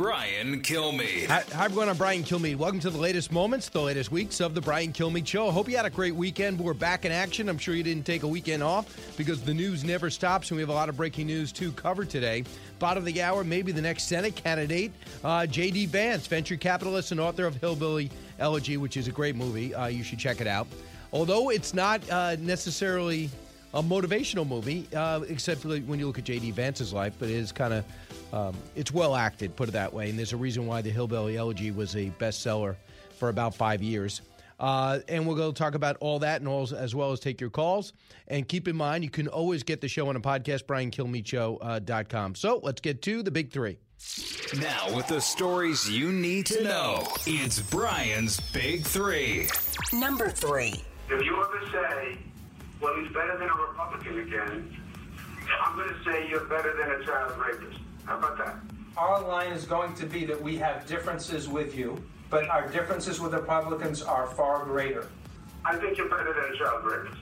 Brian Kilmeade. Hi, everyone. I'm Brian Kilmeade. Welcome to the latest moments, the latest weeks of the Brian Kilmeade Show. Hope you had a great weekend. We're back in action. I'm sure you didn't take a weekend off because the news never stops, and we have a lot of breaking news to cover today. Bottom of the hour, maybe the next Senate candidate, uh, J.D. Vance, venture capitalist and author of Hillbilly Elegy, which is a great movie. Uh, you should check it out. Although it's not uh, necessarily a motivational movie, uh, except when you look at J.D. Vance's life, but it is kind of um, it's well acted, put it that way. And there's a reason why the Hillbilly Elegy was a bestseller for about five years. Uh, and we'll go talk about all that and all, as well as take your calls. And keep in mind, you can always get the show on a podcast, briankilmeadshow.com. Uh, so let's get to the big three. Now, with the stories you need to know, it's Brian's Big Three. Number three. If you ever say, well, he's better than a Republican again, I'm going to say you're better than a child rapist. How about that? Our line is going to be that we have differences with you, but our differences with Republicans are far greater. I think you're better than a child rapist.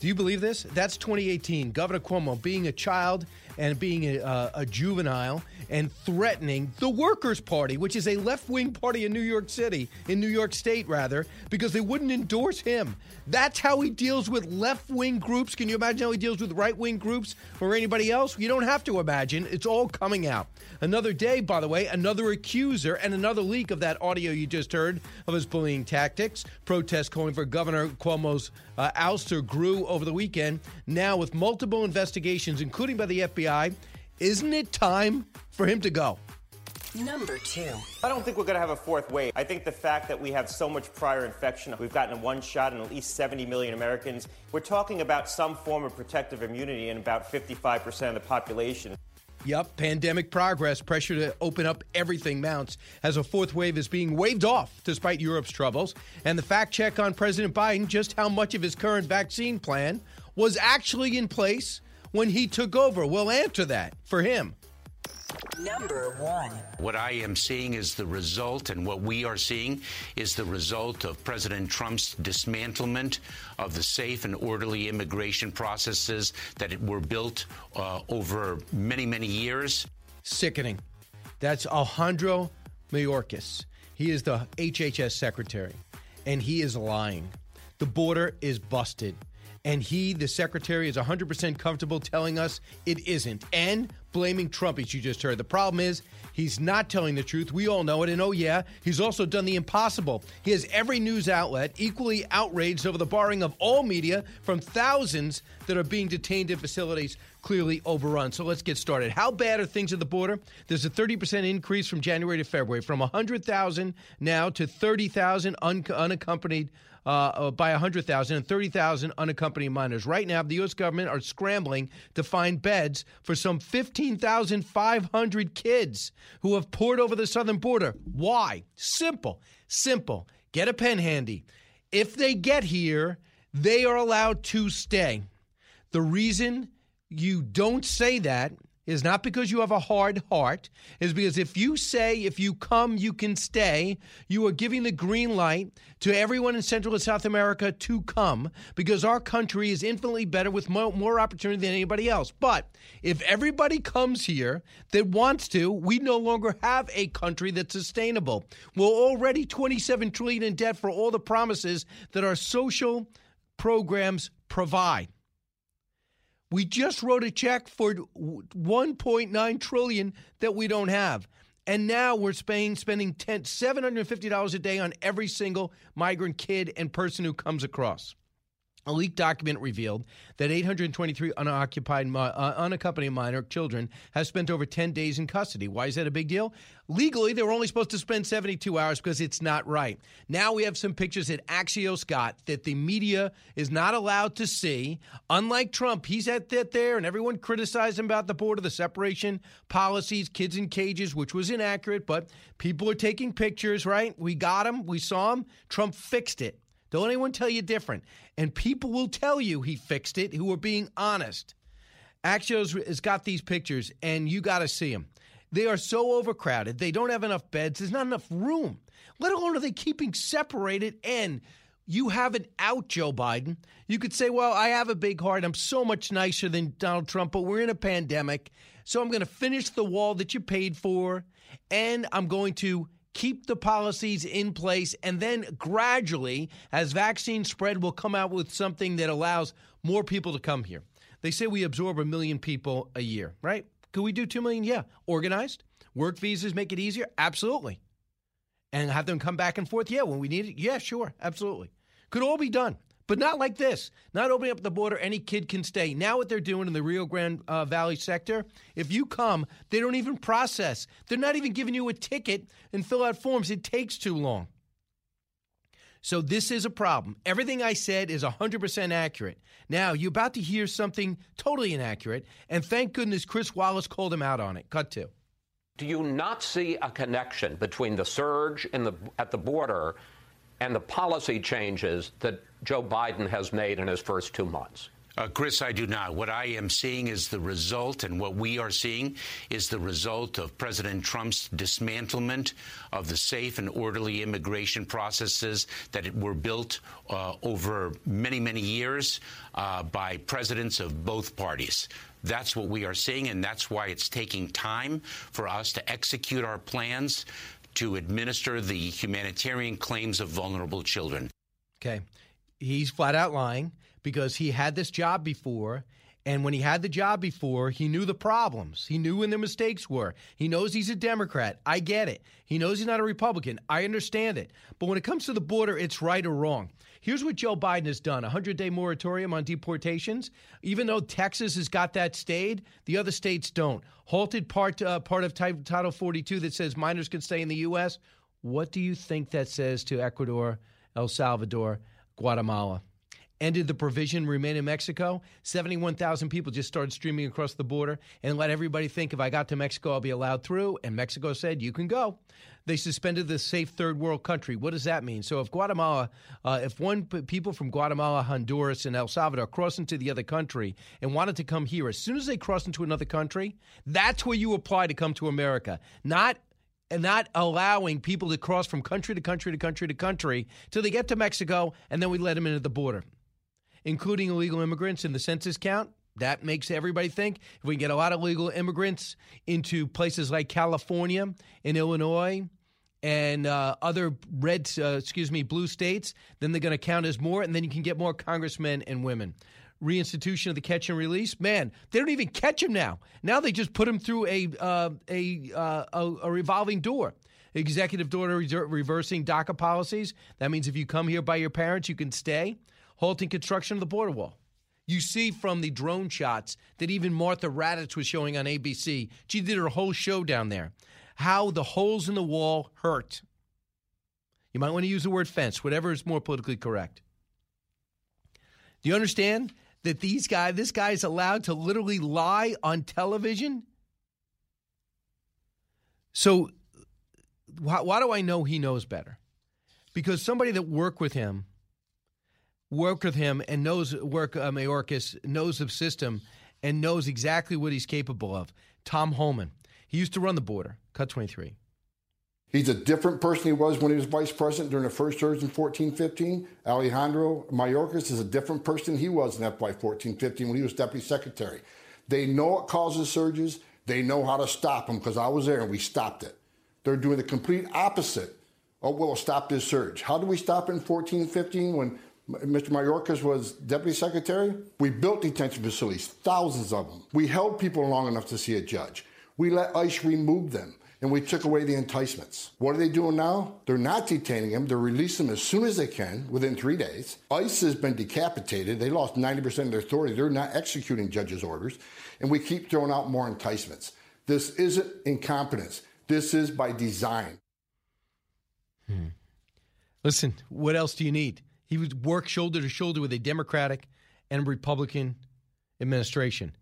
Do you believe this? That's 2018. Governor Cuomo being a child and being a, uh, a juvenile and threatening the Workers' Party, which is a left wing party in New York City, in New York State, rather, because they wouldn't endorse him. That's how he deals with left wing groups. Can you imagine how he deals with right wing groups or anybody else? You don't have to imagine. It's all coming out. Another day, by the way, another accuser and another leak of that audio you just heard of his bullying tactics. Protests calling for Governor Cuomo's uh, ouster grew over the weekend. Now, with multiple investigations, including by the FBI, isn't it time for him to go? Number two. I don't think we're going to have a fourth wave. I think the fact that we have so much prior infection, we've gotten one shot in at least 70 million Americans, we're talking about some form of protective immunity in about 55% of the population. Yep, pandemic progress, pressure to open up everything mounts as a fourth wave is being waved off despite Europe's troubles. And the fact check on President Biden just how much of his current vaccine plan was actually in place when he took over. We'll answer that for him. Number one. What I am seeing is the result, and what we are seeing is the result of President Trump's dismantlement of the safe and orderly immigration processes that were built uh, over many, many years. Sickening. That's Alejandro Mayorkas. He is the HHS secretary, and he is lying. The border is busted and he, the secretary, is 100% comfortable telling us it isn't and blaming Trump, as you just heard. The problem is he's not telling the truth. We all know it. And oh, yeah, he's also done the impossible. He has every news outlet equally outraged over the barring of all media from thousands that are being detained in facilities clearly overrun. So let's get started. How bad are things at the border? There's a 30% increase from January to February, from 100,000 now to 30,000 un- unaccompanied uh, uh, by 100,000 and 30,000 unaccompanied minors. Right now, the U.S. government are scrambling to find beds for some 15,500 kids who have poured over the southern border. Why? Simple. Simple. Get a pen handy. If they get here, they are allowed to stay. The reason you don't say that is not because you have a hard heart, is because if you say, if you come, you can stay, you are giving the green light to everyone in Central and South America to come because our country is infinitely better with more, more opportunity than anybody else. But if everybody comes here that wants to, we no longer have a country that's sustainable. We're already 27 trillion in debt for all the promises that our social programs provide. We just wrote a check for 1.9 trillion that we don't have. And now we're spending spending $750 a day on every single migrant kid and person who comes across. A leaked document revealed that 823 unoccupied, uh, unaccompanied minor children have spent over 10 days in custody. Why is that a big deal? Legally, they were only supposed to spend 72 hours because it's not right. Now we have some pictures that Axios got that the media is not allowed to see. Unlike Trump, he's at that there, and everyone criticized him about the border, the separation policies, kids in cages, which was inaccurate, but people are taking pictures, right? We got him, we saw him. Trump fixed it. Don't anyone tell you different. And people will tell you he fixed it who are being honest. Axios has got these pictures, and you got to see them. They are so overcrowded. They don't have enough beds. There's not enough room. Let alone are they keeping separated. And you have it out, Joe Biden. You could say, well, I have a big heart. I'm so much nicer than Donald Trump, but we're in a pandemic. So I'm going to finish the wall that you paid for, and I'm going to keep the policies in place, and then gradually, as vaccines spread, we'll come out with something that allows more people to come here. They say we absorb a million people a year, right? Could we do 2 million? Yeah. Organized? Work visas make it easier? Absolutely. And have them come back and forth? Yeah. When we need it? Yeah, sure. Absolutely. Could all be done. But not like this. Not opening up the border, any kid can stay. Now, what they're doing in the Rio Grande uh, Valley sector, if you come, they don't even process. They're not even giving you a ticket and fill out forms. It takes too long. So, this is a problem. Everything I said is 100% accurate. Now, you're about to hear something totally inaccurate, and thank goodness Chris Wallace called him out on it. Cut to. Do you not see a connection between the surge in the, at the border and the policy changes that Joe Biden has made in his first two months? Uh, Chris, I do not. What I am seeing is the result, and what we are seeing is the result of President Trump's dismantlement of the safe and orderly immigration processes that were built uh, over many, many years uh, by presidents of both parties. That's what we are seeing, and that's why it's taking time for us to execute our plans to administer the humanitarian claims of vulnerable children. Okay. He's flat out lying because he had this job before. And when he had the job before, he knew the problems. He knew when the mistakes were. He knows he's a Democrat. I get it. He knows he's not a Republican. I understand it. But when it comes to the border, it's right or wrong. Here's what Joe Biden has done a 100 day moratorium on deportations. Even though Texas has got that stayed, the other states don't. Halted part, uh, part of Title 42 that says minors can stay in the U.S. What do you think that says to Ecuador, El Salvador, Guatemala? Ended the provision remain in Mexico, 71,000 people just started streaming across the border and let everybody think if I got to Mexico, I'll be allowed through. And Mexico said, you can go. They suspended the safe third world country. What does that mean? So if Guatemala, uh, if one people from Guatemala, Honduras, and El Salvador cross into the other country and wanted to come here, as soon as they cross into another country, that's where you apply to come to America. Not and not allowing people to cross from country to country to country to country till they get to Mexico, and then we let them into the border including illegal immigrants in the census count. That makes everybody think if we can get a lot of legal immigrants into places like California and Illinois and uh, other red, uh, excuse me, blue states, then they're going to count as more, and then you can get more congressmen and women. Reinstitution of the catch and release, man, they don't even catch them now. Now they just put them through a uh, a, uh, a, a revolving door executive order reversing DACA policies. That means if you come here by your parents, you can stay halting construction of the border wall. You see from the drone shots that even Martha Raddatz was showing on ABC. She did her whole show down there. How the holes in the wall hurt. You might want to use the word fence, whatever is more politically correct. Do you understand that these guy, this guy is allowed to literally lie on television? So, why, why do I know he knows better? Because somebody that worked with him worked with him and knows work uh, Mayorkas knows the system and knows exactly what he's capable of. Tom Homan, He used to run the border. Cut 23. He's a different person he was when he was vice president during the first surge in 14, 15. Alejandro Mayorkas is a different person he was in FY 14, 15 when he was deputy secretary. They know what causes surges. They know how to stop them because I was there and we stopped it. They're doing the complete opposite. Oh, we'll stop this surge. How do we stop it in 14, 15 when Mr. Mayorkas was deputy secretary. We built detention facilities, thousands of them. We held people long enough to see a judge. We let ICE remove them. and we took away the enticements. What are they doing now? They're not detaining them. They're releasing him as soon as they can, within three days. ICE has been decapitated. They lost 90% of their authority. They're not executing judges' orders. And we keep throwing out more enticements. This isn't incompetence. This is by design. Hmm. Listen, what else do you need? He would work shoulder to shoulder with a Democratic and Republican administration.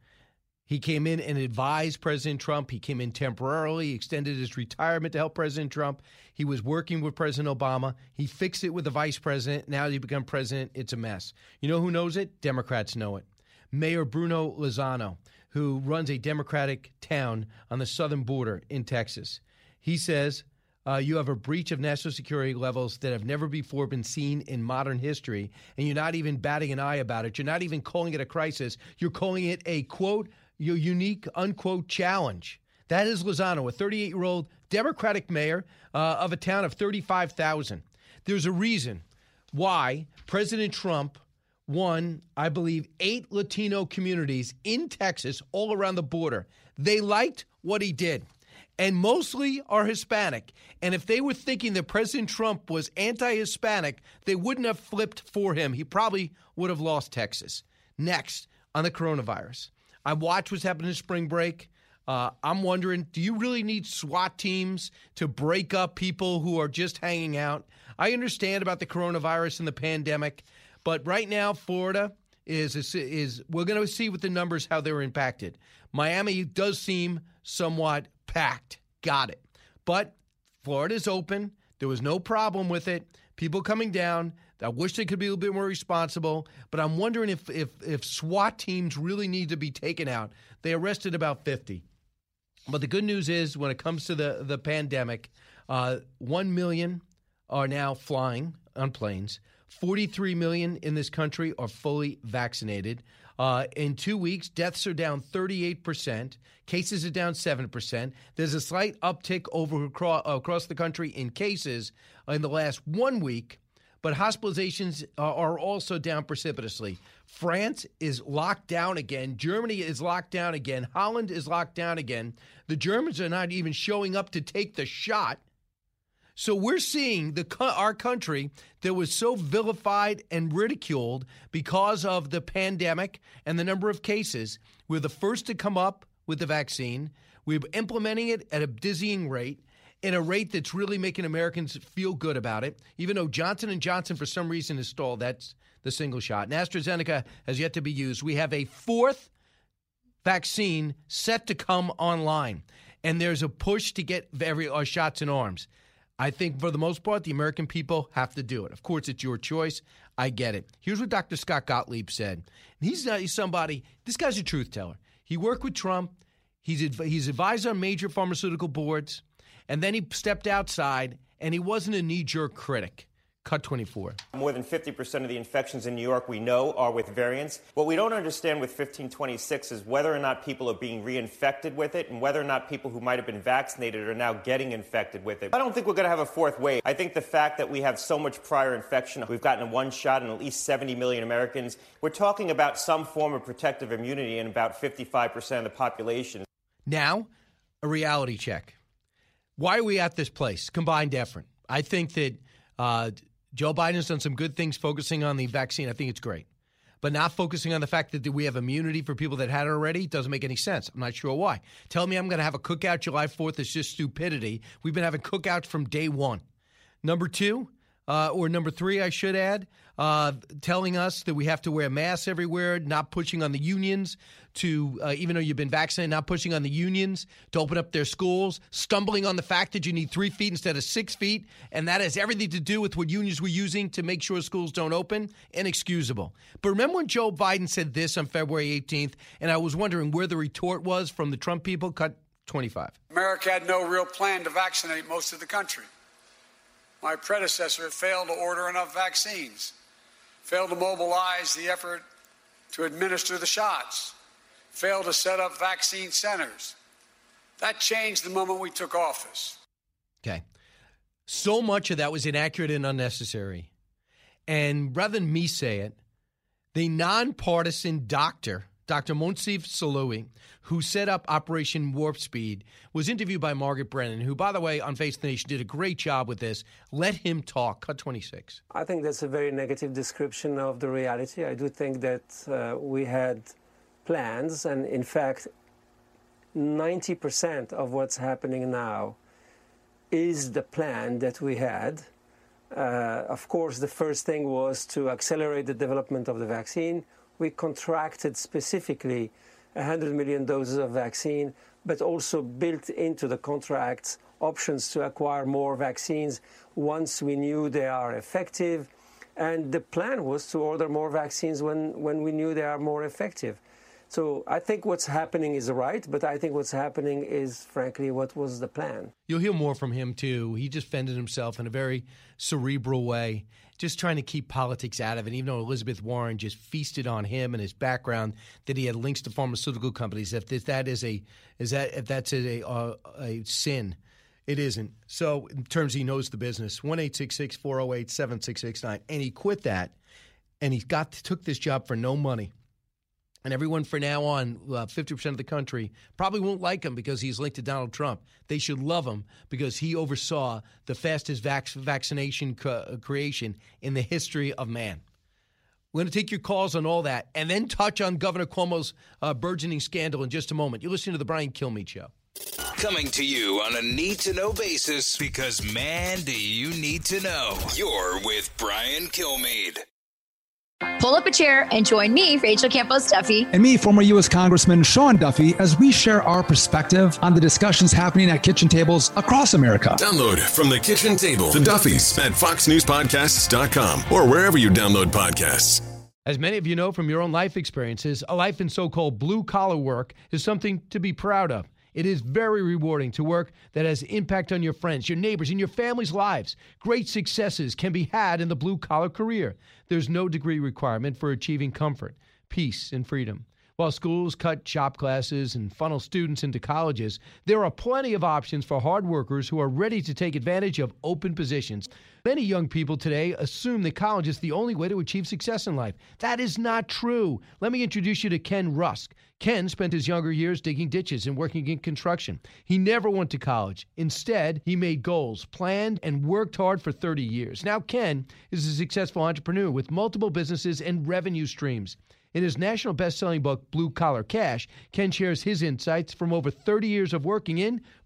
He came in and advised President Trump. He came in temporarily, extended his retirement to help President Trump. He was working with President Obama. He fixed it with the vice president. Now he become president. It's a mess. You know who knows it? Democrats know it. Mayor Bruno Lozano, who runs a Democratic town on the southern border in Texas. He says uh, you have a breach of national security levels that have never before been seen in modern history, and you're not even batting an eye about it. You're not even calling it a crisis. You're calling it a quote your unique, unquote, challenge. That is Lozano, a 38 year old Democratic mayor uh, of a town of 35,000. There's a reason why President Trump won, I believe, eight Latino communities in Texas, all around the border. They liked what he did, and mostly are Hispanic. And if they were thinking that President Trump was anti Hispanic, they wouldn't have flipped for him. He probably would have lost Texas. Next, on the coronavirus. I watched what's happening in spring break. Uh, I'm wondering, do you really need SWAT teams to break up people who are just hanging out? I understand about the coronavirus and the pandemic, but right now, Florida is is we're going to see with the numbers how they're impacted. Miami does seem somewhat packed. Got it. But Florida's open. There was no problem with it. People coming down. I wish they could be a little bit more responsible, but I'm wondering if if if SWAT teams really need to be taken out. They arrested about 50. But the good news is, when it comes to the the pandemic, uh, one million are now flying on planes. 43 million in this country are fully vaccinated. Uh, in two weeks, deaths are down 38%, cases are down 7%. There's a slight uptick over across, across the country in cases in the last one week but hospitalizations are also down precipitously. France is locked down again. Germany is locked down again. Holland is locked down again. The Germans are not even showing up to take the shot. So we're seeing the our country that was so vilified and ridiculed because of the pandemic and the number of cases. We're the first to come up with the vaccine. We're implementing it at a dizzying rate in a rate that's really making Americans feel good about it. Even though Johnson and Johnson, for some reason, has stalled. That's the single shot. And AstraZeneca has yet to be used. We have a fourth vaccine set to come online, and there's a push to get every our shots in arms. I think for the most part, the American people have to do it. Of course, it's your choice. I get it. Here's what Dr. Scott Gottlieb said. He's, not, he's somebody. This guy's a truth teller. He worked with Trump. He's he's advised on major pharmaceutical boards. And then he stepped outside and he wasn't a knee jerk critic. Cut 24. More than 50% of the infections in New York we know are with variants. What we don't understand with 1526 is whether or not people are being reinfected with it and whether or not people who might have been vaccinated are now getting infected with it. I don't think we're going to have a fourth wave. I think the fact that we have so much prior infection, we've gotten one shot in at least 70 million Americans, we're talking about some form of protective immunity in about 55% of the population. Now, a reality check why are we at this place? Combined effort. I think that uh, Joe Biden's done some good things focusing on the vaccine. I think it's great. But not focusing on the fact that we have immunity for people that had it already doesn't make any sense. I'm not sure why. Tell me I'm going to have a cookout July 4th is just stupidity. We've been having cookouts from day one. Number two, uh, or number three, I should add, uh, telling us that we have to wear masks everywhere, not pushing on the unions to, uh, even though you've been vaccinated, not pushing on the unions to open up their schools, stumbling on the fact that you need three feet instead of six feet, and that has everything to do with what unions were using to make sure schools don't open. Inexcusable. But remember when Joe Biden said this on February 18th, and I was wondering where the retort was from the Trump people? Cut 25. America had no real plan to vaccinate most of the country. My predecessor failed to order enough vaccines failed to mobilize the effort to administer the shots, failed to set up vaccine centers. That changed the moment we took office. Okay. So much of that was inaccurate and unnecessary. And rather than me say it, the nonpartisan doctor, Dr. Moncef Slaoui, who set up Operation Warp Speed, was interviewed by Margaret Brennan, who, by the way, on Face the Nation did a great job with this. Let him talk. Cut 26. I think that's a very negative description of the reality. I do think that uh, we had plans, and in fact, 90% of what's happening now is the plan that we had. Uh, of course, the first thing was to accelerate the development of the vaccine. We contracted specifically 100 million doses of vaccine, but also built into the contracts options to acquire more vaccines once we knew they are effective. And the plan was to order more vaccines when, when we knew they are more effective. So I think what's happening is right, but I think what's happening is, frankly, what was the plan. You'll hear more from him, too. He just fended himself in a very cerebral way, just trying to keep politics out of it, even though Elizabeth Warren just feasted on him and his background that he had links to pharmaceutical companies. If that is a, is that, if that's a, a, a sin, it isn't. So, in terms he knows the business, 1 408 7669. And he quit that and he got took this job for no money and everyone from now on, uh, 50% of the country probably won't like him because he's linked to Donald Trump. They should love him because he oversaw the fastest vac- vaccination co- creation in the history of man. We're going to take your calls on all that and then touch on Governor Cuomo's uh, burgeoning scandal in just a moment. You're listening to The Brian Kilmeade Show. Coming to you on a need to know basis because, man, do you need to know. You're with Brian Kilmeade. Pull up a chair and join me, Rachel Campos Duffy. And me, former U.S. Congressman Sean Duffy, as we share our perspective on the discussions happening at kitchen tables across America. Download from the kitchen table the Duffys at FoxNewsPodcasts.com or wherever you download podcasts. As many of you know from your own life experiences, a life in so called blue collar work is something to be proud of. It is very rewarding to work that has impact on your friends, your neighbors, and your family's lives. Great successes can be had in the blue collar career. There's no degree requirement for achieving comfort, peace, and freedom. While schools cut shop classes and funnel students into colleges, there are plenty of options for hard workers who are ready to take advantage of open positions. Many young people today assume that college is the only way to achieve success in life. That is not true. Let me introduce you to Ken Rusk. Ken spent his younger years digging ditches and working in construction. He never went to college. Instead, he made goals, planned, and worked hard for 30 years. Now, Ken is a successful entrepreneur with multiple businesses and revenue streams. In his national best-selling book, Blue Collar Cash, Ken shares his insights from over 30 years of working in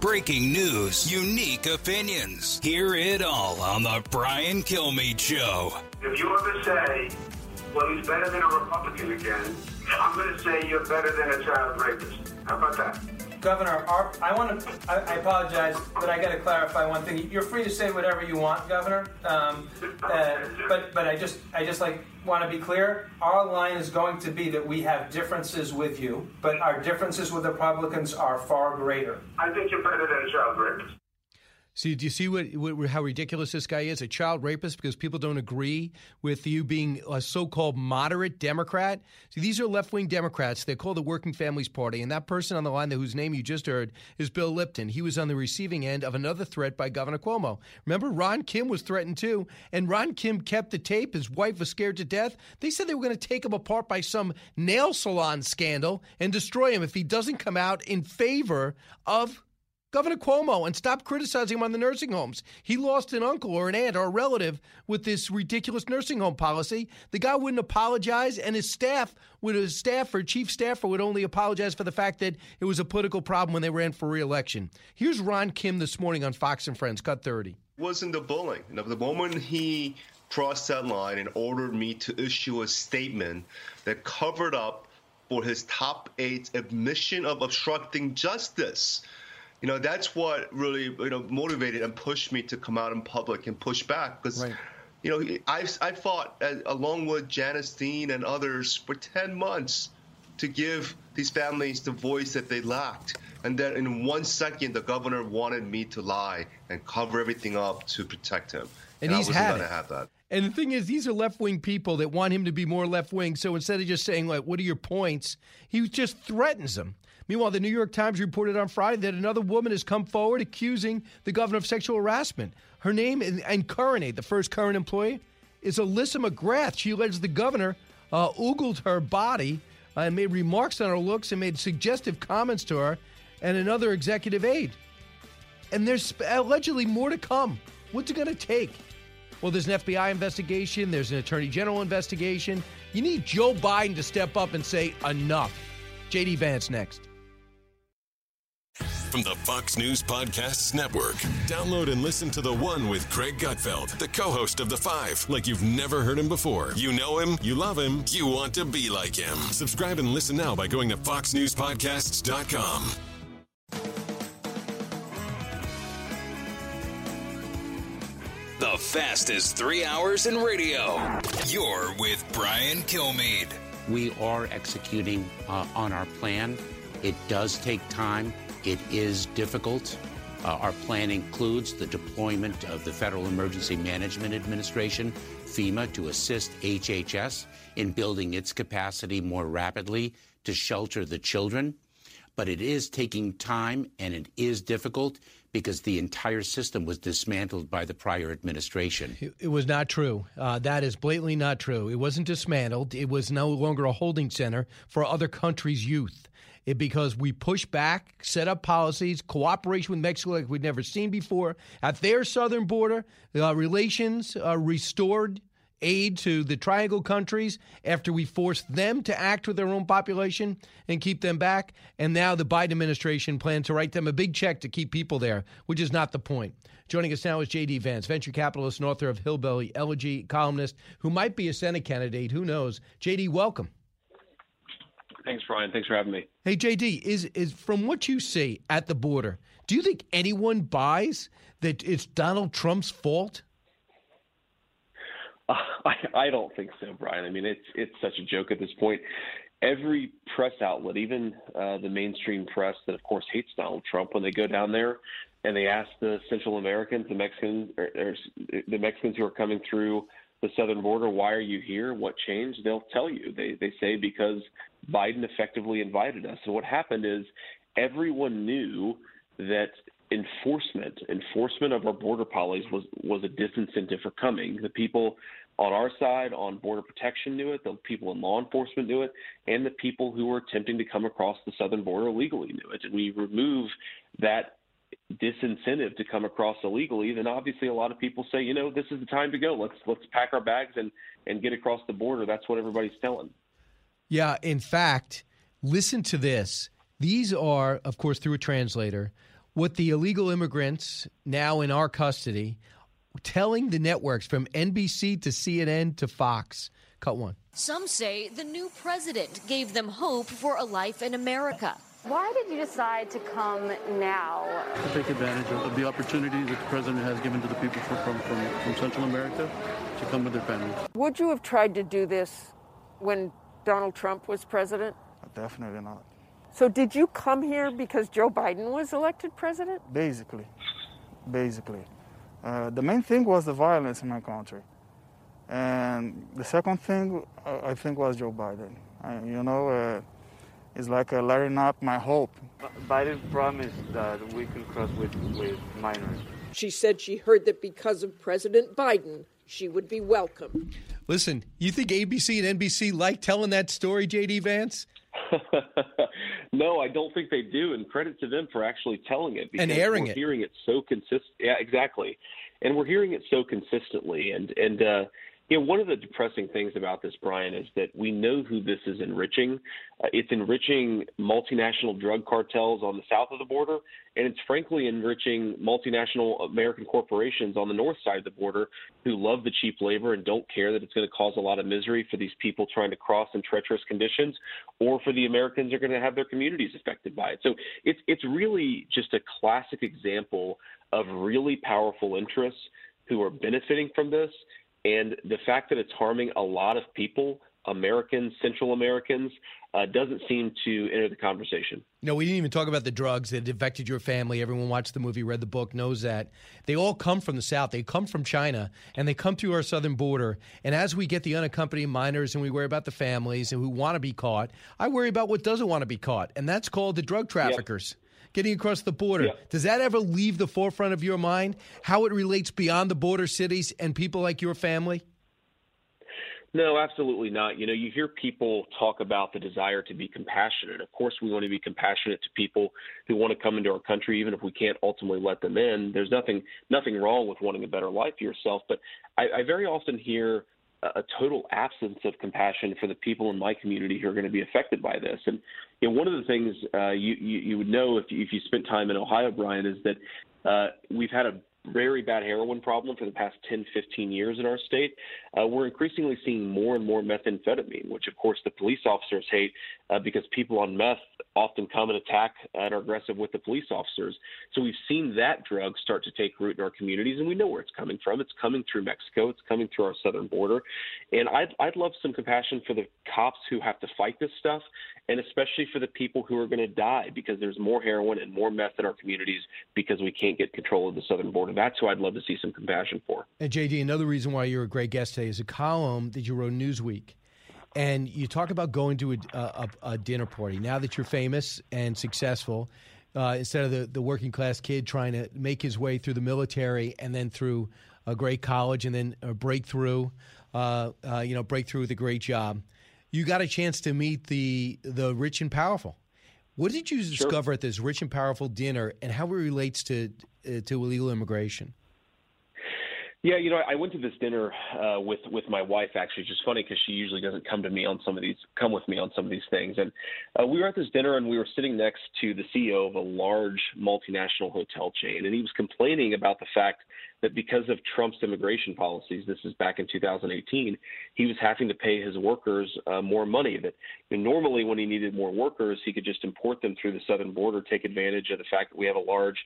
Breaking news, unique opinions. Hear it all on The Brian Kilmeade Show. If you ever say, well, he's better than a Republican again, I'm going to say you're better than a child rapist. How about that? Governor, our, I want to. I, I, apologize, but I got to clarify one thing. You're free to say whatever you want, Governor. Um, uh, but but I just I just like want to be clear. Our line is going to be that we have differences with you, but our differences with Republicans are far greater. I think you're better than rapist. See, do you see what, what, how ridiculous this guy is? A child rapist because people don't agree with you being a so-called moderate Democrat. See, these are left-wing Democrats. They're called the Working Families Party, and that person on the line, whose name you just heard, is Bill Lipton. He was on the receiving end of another threat by Governor Cuomo. Remember, Ron Kim was threatened too, and Ron Kim kept the tape. His wife was scared to death. They said they were going to take him apart by some nail salon scandal and destroy him if he doesn't come out in favor of Governor Cuomo and stop criticizing him on the nursing homes. He lost an uncle or an aunt or a relative with this ridiculous nursing home policy. The guy wouldn't apologize, and his staff, would his staffer, chief staffer, would only apologize for the fact that it was a political problem when they ran for reelection. Here's Ron Kim this morning on Fox and Friends, cut 30. Wasn't the bullying. Know, the moment he crossed that line and ordered me to issue a statement that covered up for his top aide's admission of obstructing justice you know that's what really you know motivated and pushed me to come out in public and push back because right. you know I I fought as, along with Janice Dean and others for 10 months to give these families the voice that they lacked. And then in one second, the governor wanted me to lie and cover everything up to protect him. And, I he's had it. to have that. And the thing is, these are left wing people that want him to be more left wing. So instead of just saying, like, what are your points? He just threatens them. Meanwhile, the New York Times reported on Friday that another woman has come forward accusing the governor of sexual harassment. Her name and, current the first current employee, is Alyssa McGrath. She alleges the governor uh, oogled her body uh, and made remarks on her looks and made suggestive comments to her and another executive aide. And there's allegedly more to come. What's it going to take? Well, there's an FBI investigation, there's an Attorney General investigation. You need Joe Biden to step up and say, enough. JD Vance next. From the Fox News Podcasts Network. Download and listen to The One with Greg Gutfeld, the co host of The Five, like you've never heard him before. You know him, you love him, you want to be like him. Subscribe and listen now by going to FoxNewsPodcasts.com. The fastest three hours in radio. You're with Brian Kilmeade. We are executing uh, on our plan. It does take time. It is difficult. Uh, our plan includes the deployment of the Federal Emergency Management Administration, FEMA, to assist HHS in building its capacity more rapidly to shelter the children. But it is taking time and it is difficult because the entire system was dismantled by the prior administration. It, was not true. Uh, that is blatantly not true. It wasn't dismantled. It was no longer a holding center for other countries' youth. It, because we push back, set up policies, cooperation with Mexico like we've never seen before at their southern border, uh, relations uh, restored aid to the triangle countries after we forced them to act with their own population and keep them back. And now the Biden administration plans to write them a big check to keep people there, which is not the point. Joining us now is J.D. Vance, venture capitalist and author of Hillbilly Elegy, columnist who might be a Senate candidate. Who knows? J.D., welcome. Thanks, Brian. Thanks for having me. Hey, JD, is is from what you see at the border, do you think anyone buys that it's Donald Trump's fault? Uh, I, I don't think so, Brian. I mean, it's it's such a joke at this point. Every press outlet, even uh, the mainstream press that, of course, hates Donald Trump, when they go down there and they ask the Central Americans, the Mexicans, or, or the Mexicans who are coming through the southern border, why are you here? What changed? They'll tell you. They they say because Biden effectively invited us. And what happened is everyone knew that enforcement enforcement of our border policies was was a disincentive for coming. The people on our side on border protection knew it, the people in law enforcement knew it, and the people who were attempting to come across the southern border illegally knew it. And we remove that disincentive to come across illegally, then obviously a lot of people say, you know, this is the time to go. Let's let's pack our bags and and get across the border. That's what everybody's telling. Yeah, in fact, listen to this. These are, of course, through a translator, what the illegal immigrants now in our custody telling the networks from NBC to CNN to Fox. Cut one. Some say the new president gave them hope for a life in America. Why did you decide to come now? To take advantage of the opportunity that the president has given to the people from, from, from, from Central America to come with their families. Would you have tried to do this when Donald Trump was president? Definitely not. So, did you come here because Joe Biden was elected president? Basically. Basically. Uh, the main thing was the violence in my country. And the second thing, uh, I think, was Joe Biden. Uh, you know, it's like uh, letting up my hope. Biden promised that we can cross with, with minors. She said she heard that because of President Biden, she would be welcome. Listen, you think ABC and NBC like telling that story, JD Vance? no, I don't think they do, and credit to them for actually telling it and airing we're it. Hearing it so consistent, yeah, exactly, and we're hearing it so consistently, and and uh, know, one of the depressing things about this, Brian, is that we know who this is enriching. Uh, it's enriching multinational drug cartels on the south of the border, and it's frankly enriching multinational American corporations on the north side of the border who love the cheap labor and don't care that it's going to cause a lot of misery for these people trying to cross in treacherous conditions, or for the Americans are going to have their communities affected by it. So it's it's really just a classic example of really powerful interests who are benefiting from this and the fact that it's harming a lot of people Americans, Central Americans, uh, doesn't seem to enter the conversation. No, we didn't even talk about the drugs that affected your family. Everyone watched the movie, read the book, knows that. They all come from the South. They come from China, and they come through our southern border. And as we get the unaccompanied minors and we worry about the families and who want to be caught, I worry about what doesn't want to be caught, and that's called the drug traffickers. Yep. Getting across the border. Yep. Does that ever leave the forefront of your mind? How it relates beyond the border cities and people like your family? No, absolutely not. You know, you hear people talk about the desire to be compassionate. Of course, we want to be compassionate to people who want to come into our country, even if we can't ultimately let them in. There's nothing nothing wrong with wanting a better life for yourself, but I, I very often hear a total absence of compassion for the people in my community who are going to be affected by this. And you know, one of the things uh, you, you, you would know if you, if you spent time in Ohio, Brian, is that uh, we've had a very bad heroin problem for the past 10, 15 years in our state, uh, we're increasingly seeing more and more methamphetamine, which of course the police officers hate uh, because people on meth often come and attack and are aggressive with the police officers. So we've seen that drug start to take root in our communities, and we know where it's coming from. It's coming through Mexico. It's coming through our southern border, and I'd I'd love some compassion for the cops who have to fight this stuff, and especially for the people who are going to die because there's more heroin and more meth in our communities because we can't get control of the southern border. That's who I'd love to see some compassion for. And JD, another reason why you're a great guest today is a column that you wrote in Newsweek and you talk about going to a, a, a dinner party. Now that you're famous and successful, uh, instead of the, the working class kid trying to make his way through the military and then through a great college and then a breakthrough, uh, uh, you know, breakthrough with a great job, you got a chance to meet the the rich and powerful. What did you discover sure. at this rich and powerful dinner, and how it relates to uh, to illegal immigration? Yeah, you know, I went to this dinner uh, with with my wife. Actually, which is funny because she usually doesn't come to me on some of these, come with me on some of these things. And uh, we were at this dinner, and we were sitting next to the CEO of a large multinational hotel chain, and he was complaining about the fact that because of Trump's immigration policies, this is back in 2018, he was having to pay his workers uh, more money. That you know, normally, when he needed more workers, he could just import them through the southern border, take advantage of the fact that we have a large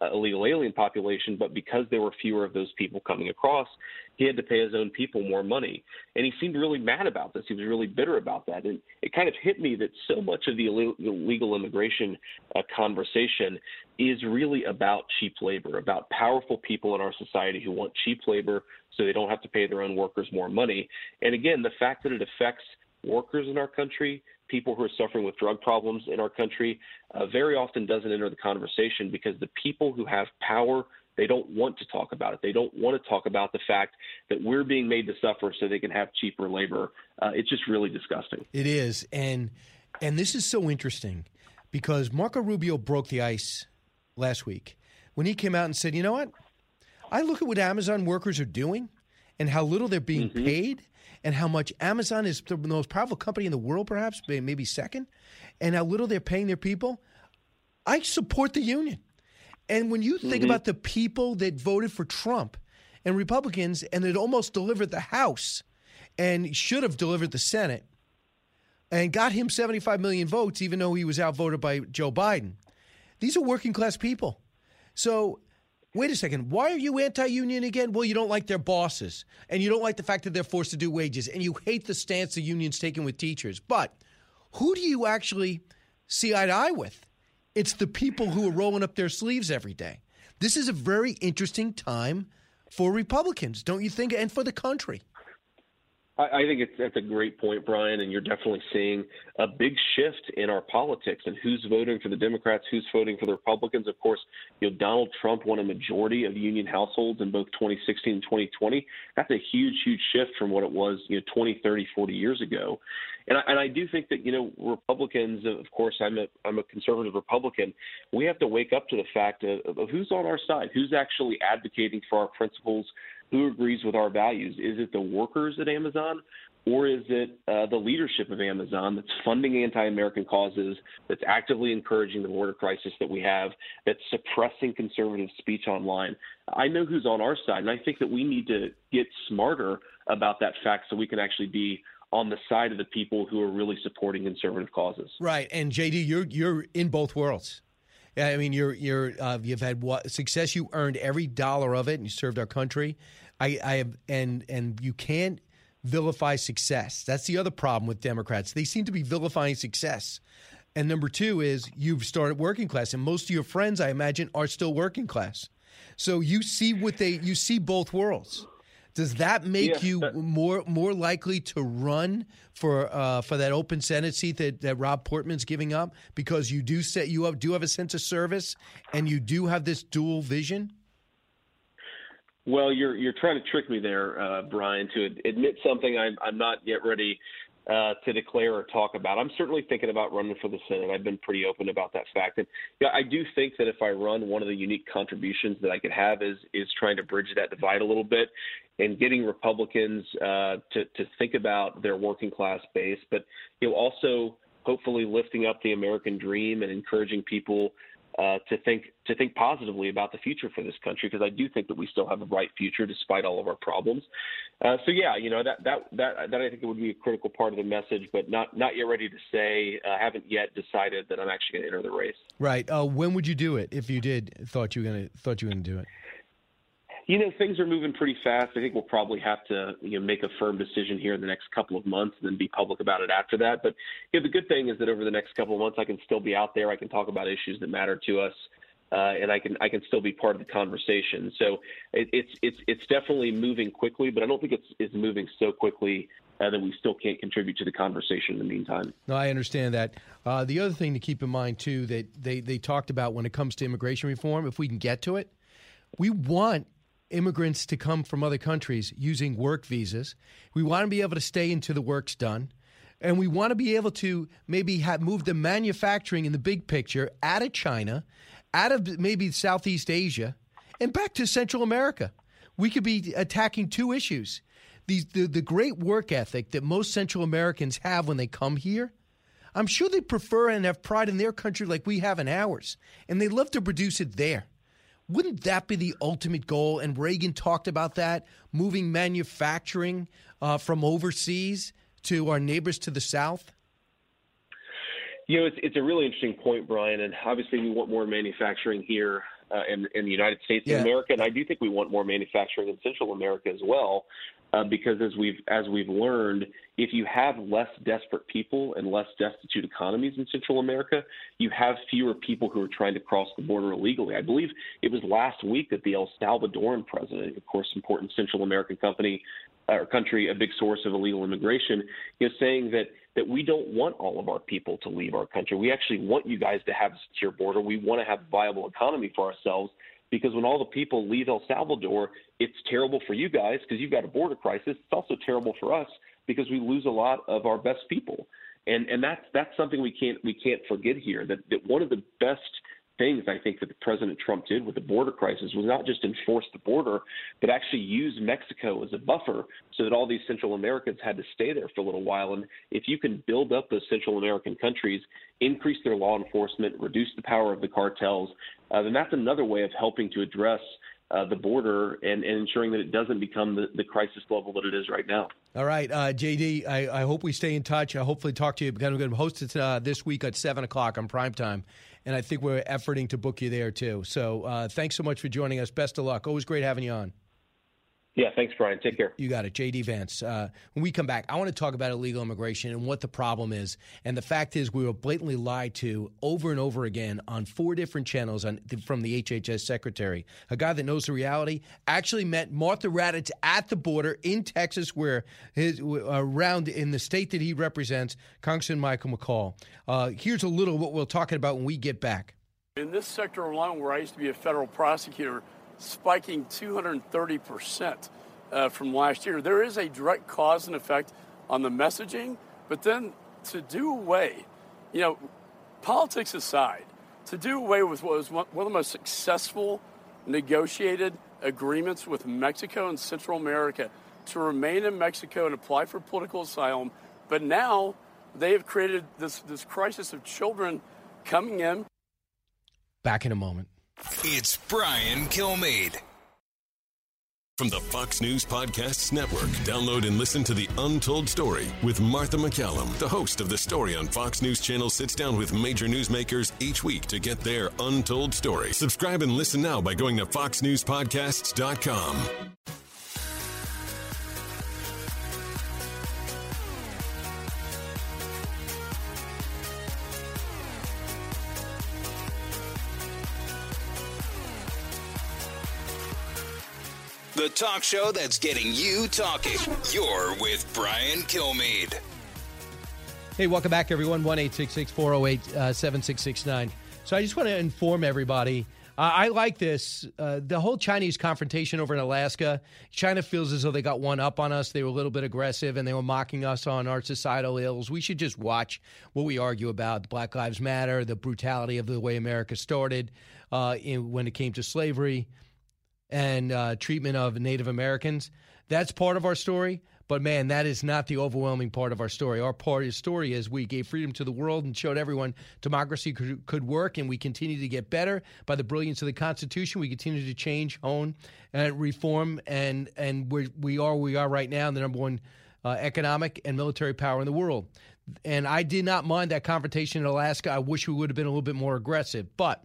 uh, illegal alien population. But because there were fewer of those people coming across, he had to pay his own people more money. And he seemed really mad about this. He was really bitter about that. And it kind of hit me that so much of the illegal immigration uh, conversation is really about cheap labor, about powerful people in our society who want cheap labor so they don't have to pay their own workers more money. And again, the fact that it affects workers in our country, people who are suffering with drug problems in our country, uh, very often doesn't enter the conversation because the people who have power they don't want to talk about it. They don't want to talk about the fact that we're being made to suffer so they can have cheaper labor. Uh, it's just really disgusting. It is, and and this is so interesting because Marco Rubio broke the ice last week when he came out and said, "You know what? I look at what Amazon workers are doing and how little they're being mm-hmm. paid." And how much Amazon is the most powerful company in the world, perhaps, maybe second, and how little they're paying their people. I support the union. And when you think mm-hmm. about the people that voted for Trump and Republicans and that almost delivered the House and should have delivered the Senate and got him 75 million votes, even though he was outvoted by Joe Biden, these are working class people. So, wait a second. Why are you anti union again? Well, you don't like their bosses and you don't like the fact that they're forced to do wages and you hate the stance the union's taking with teachers. But who do you actually see eye to eye with? It's the people who are rolling up their sleeves every day. This is a very interesting time for Republicans, don't you think, and for the country? I, think it's that's a great point, Brian, and you're definitely seeing a big shift in our politics and who's voting for the Democrats, who's voting for the Republicans. Of course, you know Donald Trump won a majority of union households in both 2016 and 2020. That's a huge, huge shift from what it was, you know, 20, 30, 40 years ago. And I, and I do think that you know Republicans, of course, I'm a I'm a conservative Republican. We have to wake up to the fact of, of who's on our side, who's actually advocating for our principles, who agrees with our values. Is it the workers at Amazon, or is it uh, the leadership of Amazon that's funding anti-American causes, that's actively encouraging the border crisis that we have, that's suppressing conservative speech online? I know who's on our side, and I think that we need to get smarter about that fact so we can actually be on the side of the people who are really supporting conservative causes. Right, and JD, you're you're in both worlds. I mean, you're you're uh, you've had what success. You earned every dollar of it, and you served our country. I I have, and and you can't vilify success. That's the other problem with Democrats. They seem to be vilifying success. And number two is you've started working class, and most of your friends, I imagine, are still working class. So you see what they you see both worlds. Does that make Yeah, you that- more more likely to run for uh, for that open Senate seat that, that Rob Portman's giving up because you do set you have, do have a sense of service and you do have this dual vision? Well, you're you're trying to trick me there, uh, Brian, to admit something I'm I'm not yet ready uh, to declare or talk about. I'm certainly thinking about running for the Senate. I've been pretty open about that fact, and yeah, I do think that if I run, one of the unique contributions that I could have is is trying to bridge that divide a little bit and getting Republicans uh, to to think about their working class base, but you know also hopefully lifting up the American dream and encouraging people uh, to think to think positively about the future for this country because I do think that we still have a bright future despite all of our problems. Uh, so yeah, you know that that that that I think it would be a critical part of the message, but not not yet ready to say. I uh, haven't yet decided that I'm actually going to enter the race. Right. Uh, when would you do it if you did thought you were gonna thought you were gonna do it? You know, things are moving pretty fast. I think we'll probably have to you know make a firm decision here in the next couple of months and then be public about it after that. But you know, the good thing is that over the next couple of months, I can still be out there. I can talk about issues that matter to us. Uh, and I can I can still be part of the conversation. So it, it's it's it's definitely moving quickly, but I don't think it's it's moving so quickly uh, that we still can't contribute to the conversation in the meantime. No, I understand that. Uh, the other thing to keep in mind too that they they talked about when it comes to immigration reform, if we can get to it, we want immigrants to come from other countries using work visas. We want to be able to stay until the work's done. And we want to be able to maybe have move the manufacturing in the big picture out of China, out of maybe Southeast Asia, and back to Central America. We could be attacking two issues. These, the, the great work ethic that most Central Americans have when they come here, I'm sure they prefer and have pride in their country like we have in ours, and they love to produce it there. Wouldn't that be the ultimate goal? And Reagan talked about that, moving manufacturing uh, from overseas to our neighbors to the south. You know, it's it's a really interesting point, Brian, and obviously we want more manufacturing here uh, in in the United States Yeah. of America, and I do think we want more manufacturing in Central America as well, uh, because as we've as we've learned, if you have less desperate people and less destitute economies in Central America, you have fewer people who are trying to cross the border illegally. I believe it was last week that the El Salvadoran president, of course, important Central American company or country, a big source of illegal immigration, is saying that that we don't want all of our people to leave our country. We actually want you guys to have a secure border. We want to have a viable economy for ourselves because when all the people leave El Salvador, it's terrible for you guys because you've got a border crisis. It's also terrible for us because we lose a lot of our best people. And and that's that's something we can't we can't forget here. That that one of the best things I think that President Trump did with the border crisis was not just enforce the border, but actually use Mexico as a buffer so that all these Central Americans had to stay there for a little while. And if you can build up those Central American countries, increase their law enforcement, reduce the power of the cartels, uh, then that's another way of helping to address uh, the border and, and ensuring that it doesn't become the, the crisis level that it is right now. All right, uh, JD, I, I hope we stay in touch. I hopefully talk to you. We're going to host it uh, this week at 7 o'clock on prime time. And I think we're efforting to book you there too. So uh, thanks so much for joining us. Best of luck. Always great having you on. Yeah, thanks, Brian. Take care. You got it. JD Vance. Uh, when we come back, I want to talk about illegal immigration and what the problem is. And the fact is, we were blatantly lied to over and over again on four different channels on, from the HHS secretary. A guy that knows the reality actually met Martha Raddatz at the border in Texas, where his around in the state that he represents, Congressman Michael McCaul. Uh, here's a little what we're talking about when we get back. In this sector alone, where I used to be a federal prosecutor, spiking 230% uh, from last year. There is a direct cause and effect on the messaging, but then to do away, you know, politics aside, to do away with what was one of the most successful negotiated agreements with Mexico and Central America to remain in Mexico and apply for political asylum, but now they have created this, this crisis of children coming in Back in a moment. It's Brian Kilmeade. From the Fox News Podcasts Network, download and listen to The Untold Story with Martha MacCallum. The host of The Story on Fox News Channel sits down with major newsmakers each week to get their untold story. Subscribe and listen now by going to foxnewspodcasts.com. the talk show that's getting you talking. You're with Brian Kilmeade. Hey, welcome back, everyone. 1 408 7669. So I just want to inform everybody. Uh, I like this. Uh, the whole Chinese confrontation over in Alaska, China feels as though they got one up on us. They were a little bit aggressive and they were mocking us on our societal ills. We should just watch what we argue about Black Lives Matter, the brutality of the way America started uh, in, when it came to slavery and uh, treatment of Native Americans. That's part of our story. But man, that is not the overwhelming part of our story. Our part of the story is we gave freedom to the world and showed everyone democracy could, could work, and we continue to get better by the brilliance of the Constitution. We continue to change, hone, and reform, and and we're, we are we are right now the number one uh, economic and military power in the world. And I did not mind that confrontation in Alaska. I wish we would have been a little bit more aggressive, but.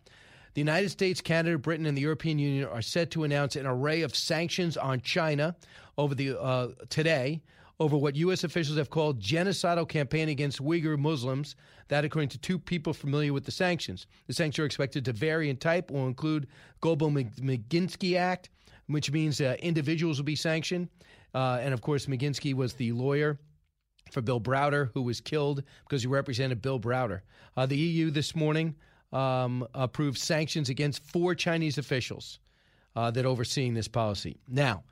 The United States, Canada, Britain, and the European Union are set to announce an array of sanctions on China over the uh, today over what U.S. officials have called genocidal campaign against Uyghur Muslims. That, according to two people familiar with the sanctions, the sanctions are expected to vary in type. Will include Global Magnitsky Act, which means uh, individuals will be sanctioned, uh, and of course, Magnitsky was the lawyer for Bill Browder, who was killed because he represented Bill Browder. Uh, the EU this morning um, approved sanctions against four Chinese officials uh, that overseeing this policy. Now,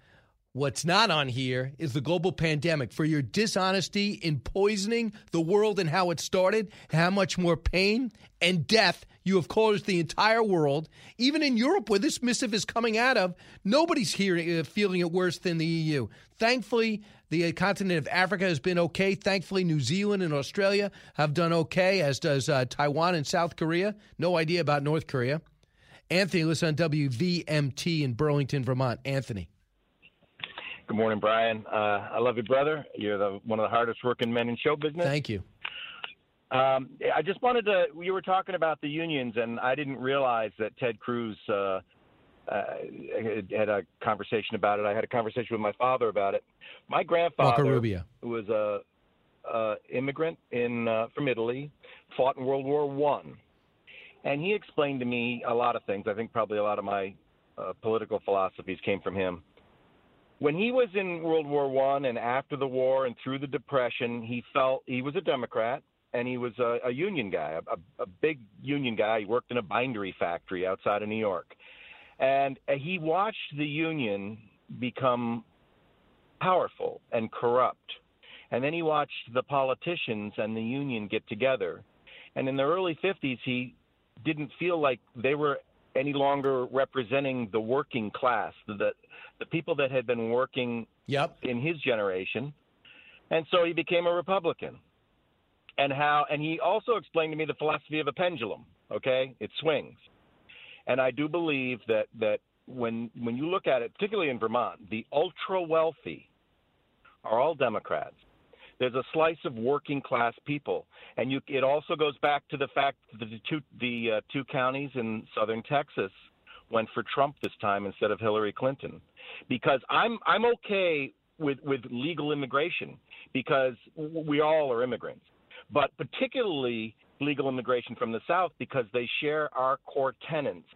what's not on here is the global pandemic. For your dishonesty in poisoning the world and how it started, how much more pain and death you have caused the entire world. Even in Europe, where this missive is coming out of, nobody's here uh, feeling it worse than the EU. Thankfully, the continent of Africa has been okay. Thankfully, New Zealand and Australia have done okay, as does uh, Taiwan and South Korea. No idea about North Korea. Anthony, listen on WVMT in Burlington, Vermont. Anthony. Good morning, Brian. Uh, I love you, brother. You're the, one of the hardest working men in show business. Thank you. Um, I just wanted to. You were talking about the unions, and I didn't realize that Ted Cruz uh, uh, had a conversation about it. I had a conversation with my father about it. My grandfather Rubio. was a, a immigrant in uh, from Italy, fought in World War One, and he explained to me a lot of things. I think probably a lot of my uh, political philosophies came from him. When he was in World War One and after the war and through the Depression, he felt he was a Democrat and he was a, a union guy, a, a big union guy. He worked in a bindery factory outside of New York and he watched the union become powerful and corrupt. And then he watched the politicians and the union get together. And in the early 50s, he didn't feel like they were any longer representing the working class, the, the people that had been working yep. in his generation. And so he became a Republican. And how and he also explained to me the philosophy of a pendulum, okay? It swings. And I do believe that that when when you look at it, particularly in Vermont, the ultra wealthy are all Democrats. There's a slice of working class people, and you, it also goes back to the fact that the two the uh, two counties in southern Texas went for Trump this time instead of Hillary Clinton, because I'm I'm okay with with legal immigration because we all are immigrants, but particularly legal immigration from the South because they share our core tenets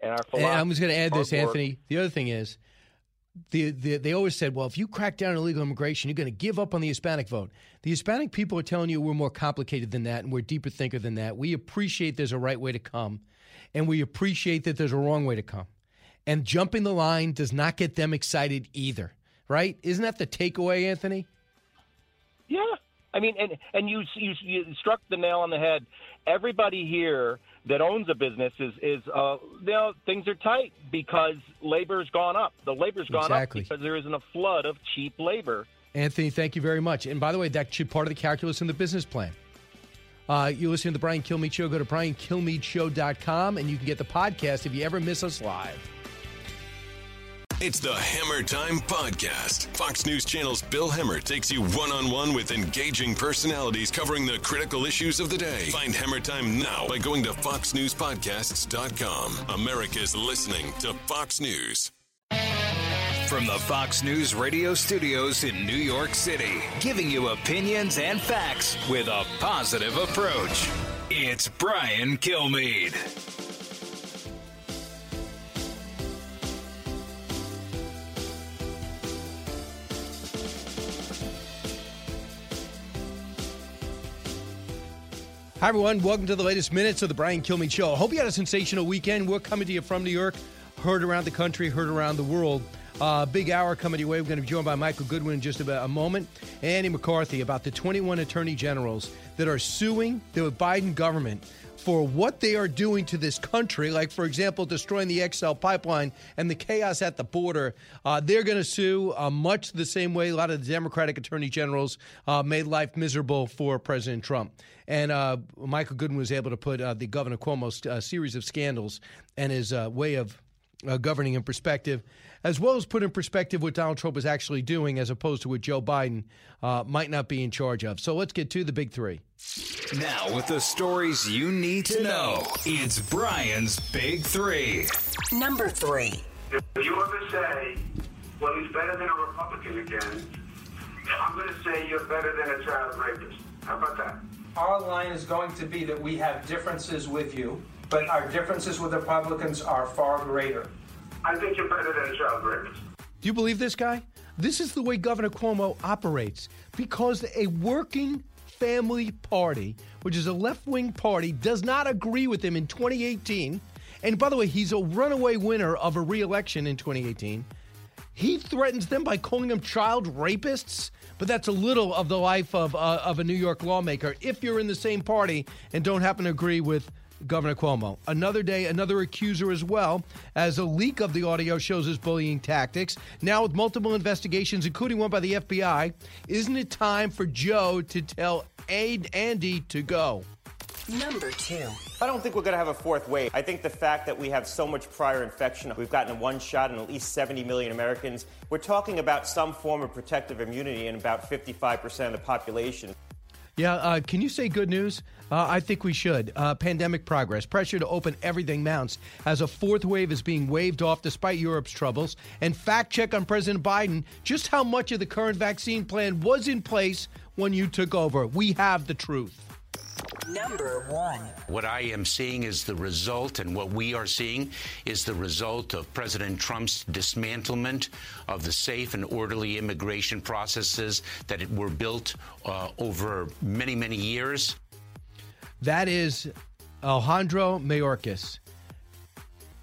and our philosophy. And I was going to add this, Anthony. The other thing is, the, the, they always said, well, if you crack down on illegal immigration, you're going to give up on the Hispanic vote. The Hispanic people are telling you we're more complicated than that and we're deeper thinker than that. We appreciate there's a right way to come, and we appreciate that there's a wrong way to come. And jumping the line does not get them excited either, right? Isn't that the takeaway, Anthony? Yeah, I mean, and and you you, you struck the nail on the head. Everybody here that owns a business is is uh, you know things are tight because labor's gone up. The labor's gone exactly. up because there isn't a flood of cheap labor. Anthony, thank you very much. And by the way, that should part of the calculus in the business plan. Uh, you listen to the Brian Kilmeade Show. Go to briankilmeadshow.com and you can get the podcast if you ever miss us live. It's the Hemmer Time Podcast. Fox News Channel's Bill Hemmer takes you one on one with engaging personalities covering the critical issues of the day. Find Hemmer Time now by going to FoxNewsPodcasts.com. America's listening to Fox News. From the Fox News radio studios in New York City, giving you opinions and facts with a positive approach. It's Brian Kilmeade. Hi, everyone. Welcome to the latest minutes of the Brian Kilmeade Show. Hope you had a sensational weekend. We're coming to you from New York, heard around the country, heard around the world. Uh, big hour coming your way. We're going to be joined by Michael Goodwin in just about a moment. Andy McCarthy about the 21 attorney generals that are suing the Biden government for what they are doing to this country, like, for example, destroying the XL pipeline and the chaos at the border. Uh, they're going to sue uh, much the same way a lot of the Democratic attorney generals uh, made life miserable for President Trump. And uh, Michael Goodwin was able to put uh, the Governor Cuomo's uh, series of scandals and his way of governing in perspective as well as put in perspective what Donald Trump is actually doing as opposed to what Joe Biden uh, might not be in charge of. So let's get to the big three. Now, with the stories you need to know, it's Brian's Big Three. Number three. If you ever say, well, he's better than a Republican again, I'm going to say you're better than a child rapist. How about that? Our line is going to be that we have differences with you, but our differences with Republicans are far greater. I think you're better than a child. Do you believe this guy? This is the way Governor Cuomo operates because a working family party, which is a left wing party, does not agree with him in 2018. And by the way, he's a runaway winner of a re election in 2018. He threatens them by calling them child rapists. But that's a little of the life of, uh, of a New York lawmaker if you're in the same party and don't happen to agree with Governor Cuomo. Another day, another accuser as well, as a leak of the audio shows his bullying tactics. Now, with multiple investigations, including one by the FBI, isn't it time for Joe to tell Aid Andy to go? Number two. I don't think we're going to have a fourth wave. I think the fact that we have so much prior infection, we've gotten one shot in at least 70 million Americans, we're talking about some form of protective immunity in about 55% of the population. Yeah, uh, can you say good news? Uh, I think we should. Uh, pandemic progress, pressure to open everything mounts as a fourth wave is being waved off despite Europe's troubles. And fact check on President Biden just how much of the current vaccine plan was in place when you took over. We have the truth. Number one. What I am seeing is the result, and what we are seeing is the result of President Trump's dismantlement of the safe and orderly immigration processes that were built uh, over many, many years. That is Alejandro Mayorkas.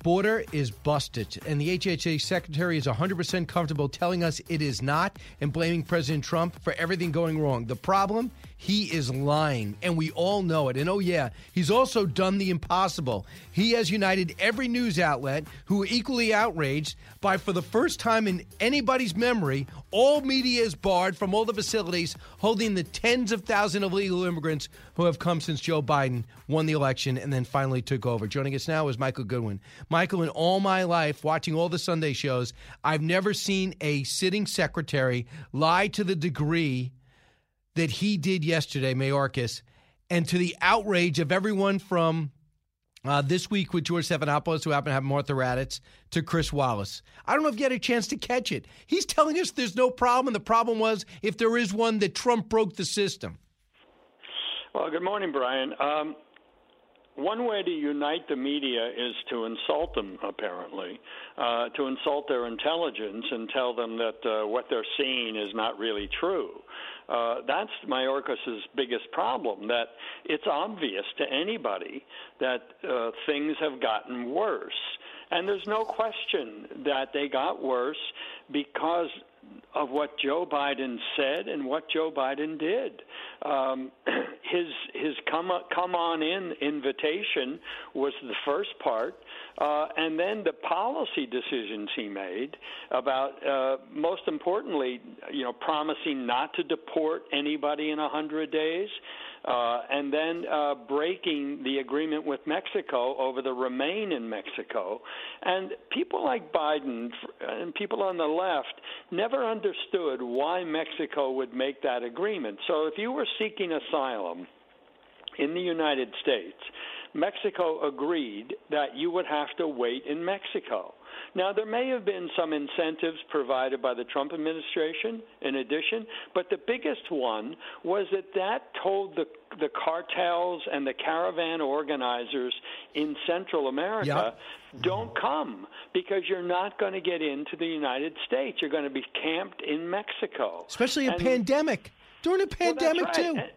Border is busted, and the HHA secretary is 100% comfortable telling us it is not and blaming President Trump for everything going wrong. The problem he is lying, and we all know it. And oh, yeah, he's also done the impossible. He has united every news outlet who are equally outraged by, for the first time in anybody's memory, all media is barred from all the facilities holding the tens of thousands of illegal immigrants who have come since Joe Biden won the election and then finally took over. Joining us now is Michael Goodwin. Michael, in all my life, watching all the Sunday shows, I've never seen a sitting secretary lie to the degree that he did yesterday, Mayorkas, and to the outrage of everyone from uh, this week with George Stephanopoulos, who happened to have Martha Raddatz, to Chris Wallace. I don't know if you had a chance to catch it. He's telling us there's no problem, and the problem was, if there is one, that Trump broke the system. Well, good morning, Brian. Um, one way to unite the media is to insult them, apparently, uh, to insult their intelligence and tell them that uh, what they're seeing is not really true. Uh, that's Mayorkas's biggest problem. That it's obvious to anybody that uh, things have gotten worse, and there's no question that they got worse because of what Joe Biden said and what Joe Biden did. Um, his his come come on in invitation was the first part, uh, and then the policy decisions he made about, uh, most importantly, you know, promising not to deport anybody in a hundred days. Uh, and then uh, breaking the agreement with Mexico over the remain in Mexico. And people like Biden and people on the left never understood why Mexico would make that agreement. So if you were seeking asylum in the United States, Mexico agreed that you would have to wait in Mexico. Now, there may have been some incentives provided by the Trump administration in addition, but the biggest one was that that told the, the cartels and the caravan organizers in Central America yep. don't come because you're not going to get into the United States. You're going to be camped in Mexico. Especially a and, pandemic. During a pandemic, well, right. too. And,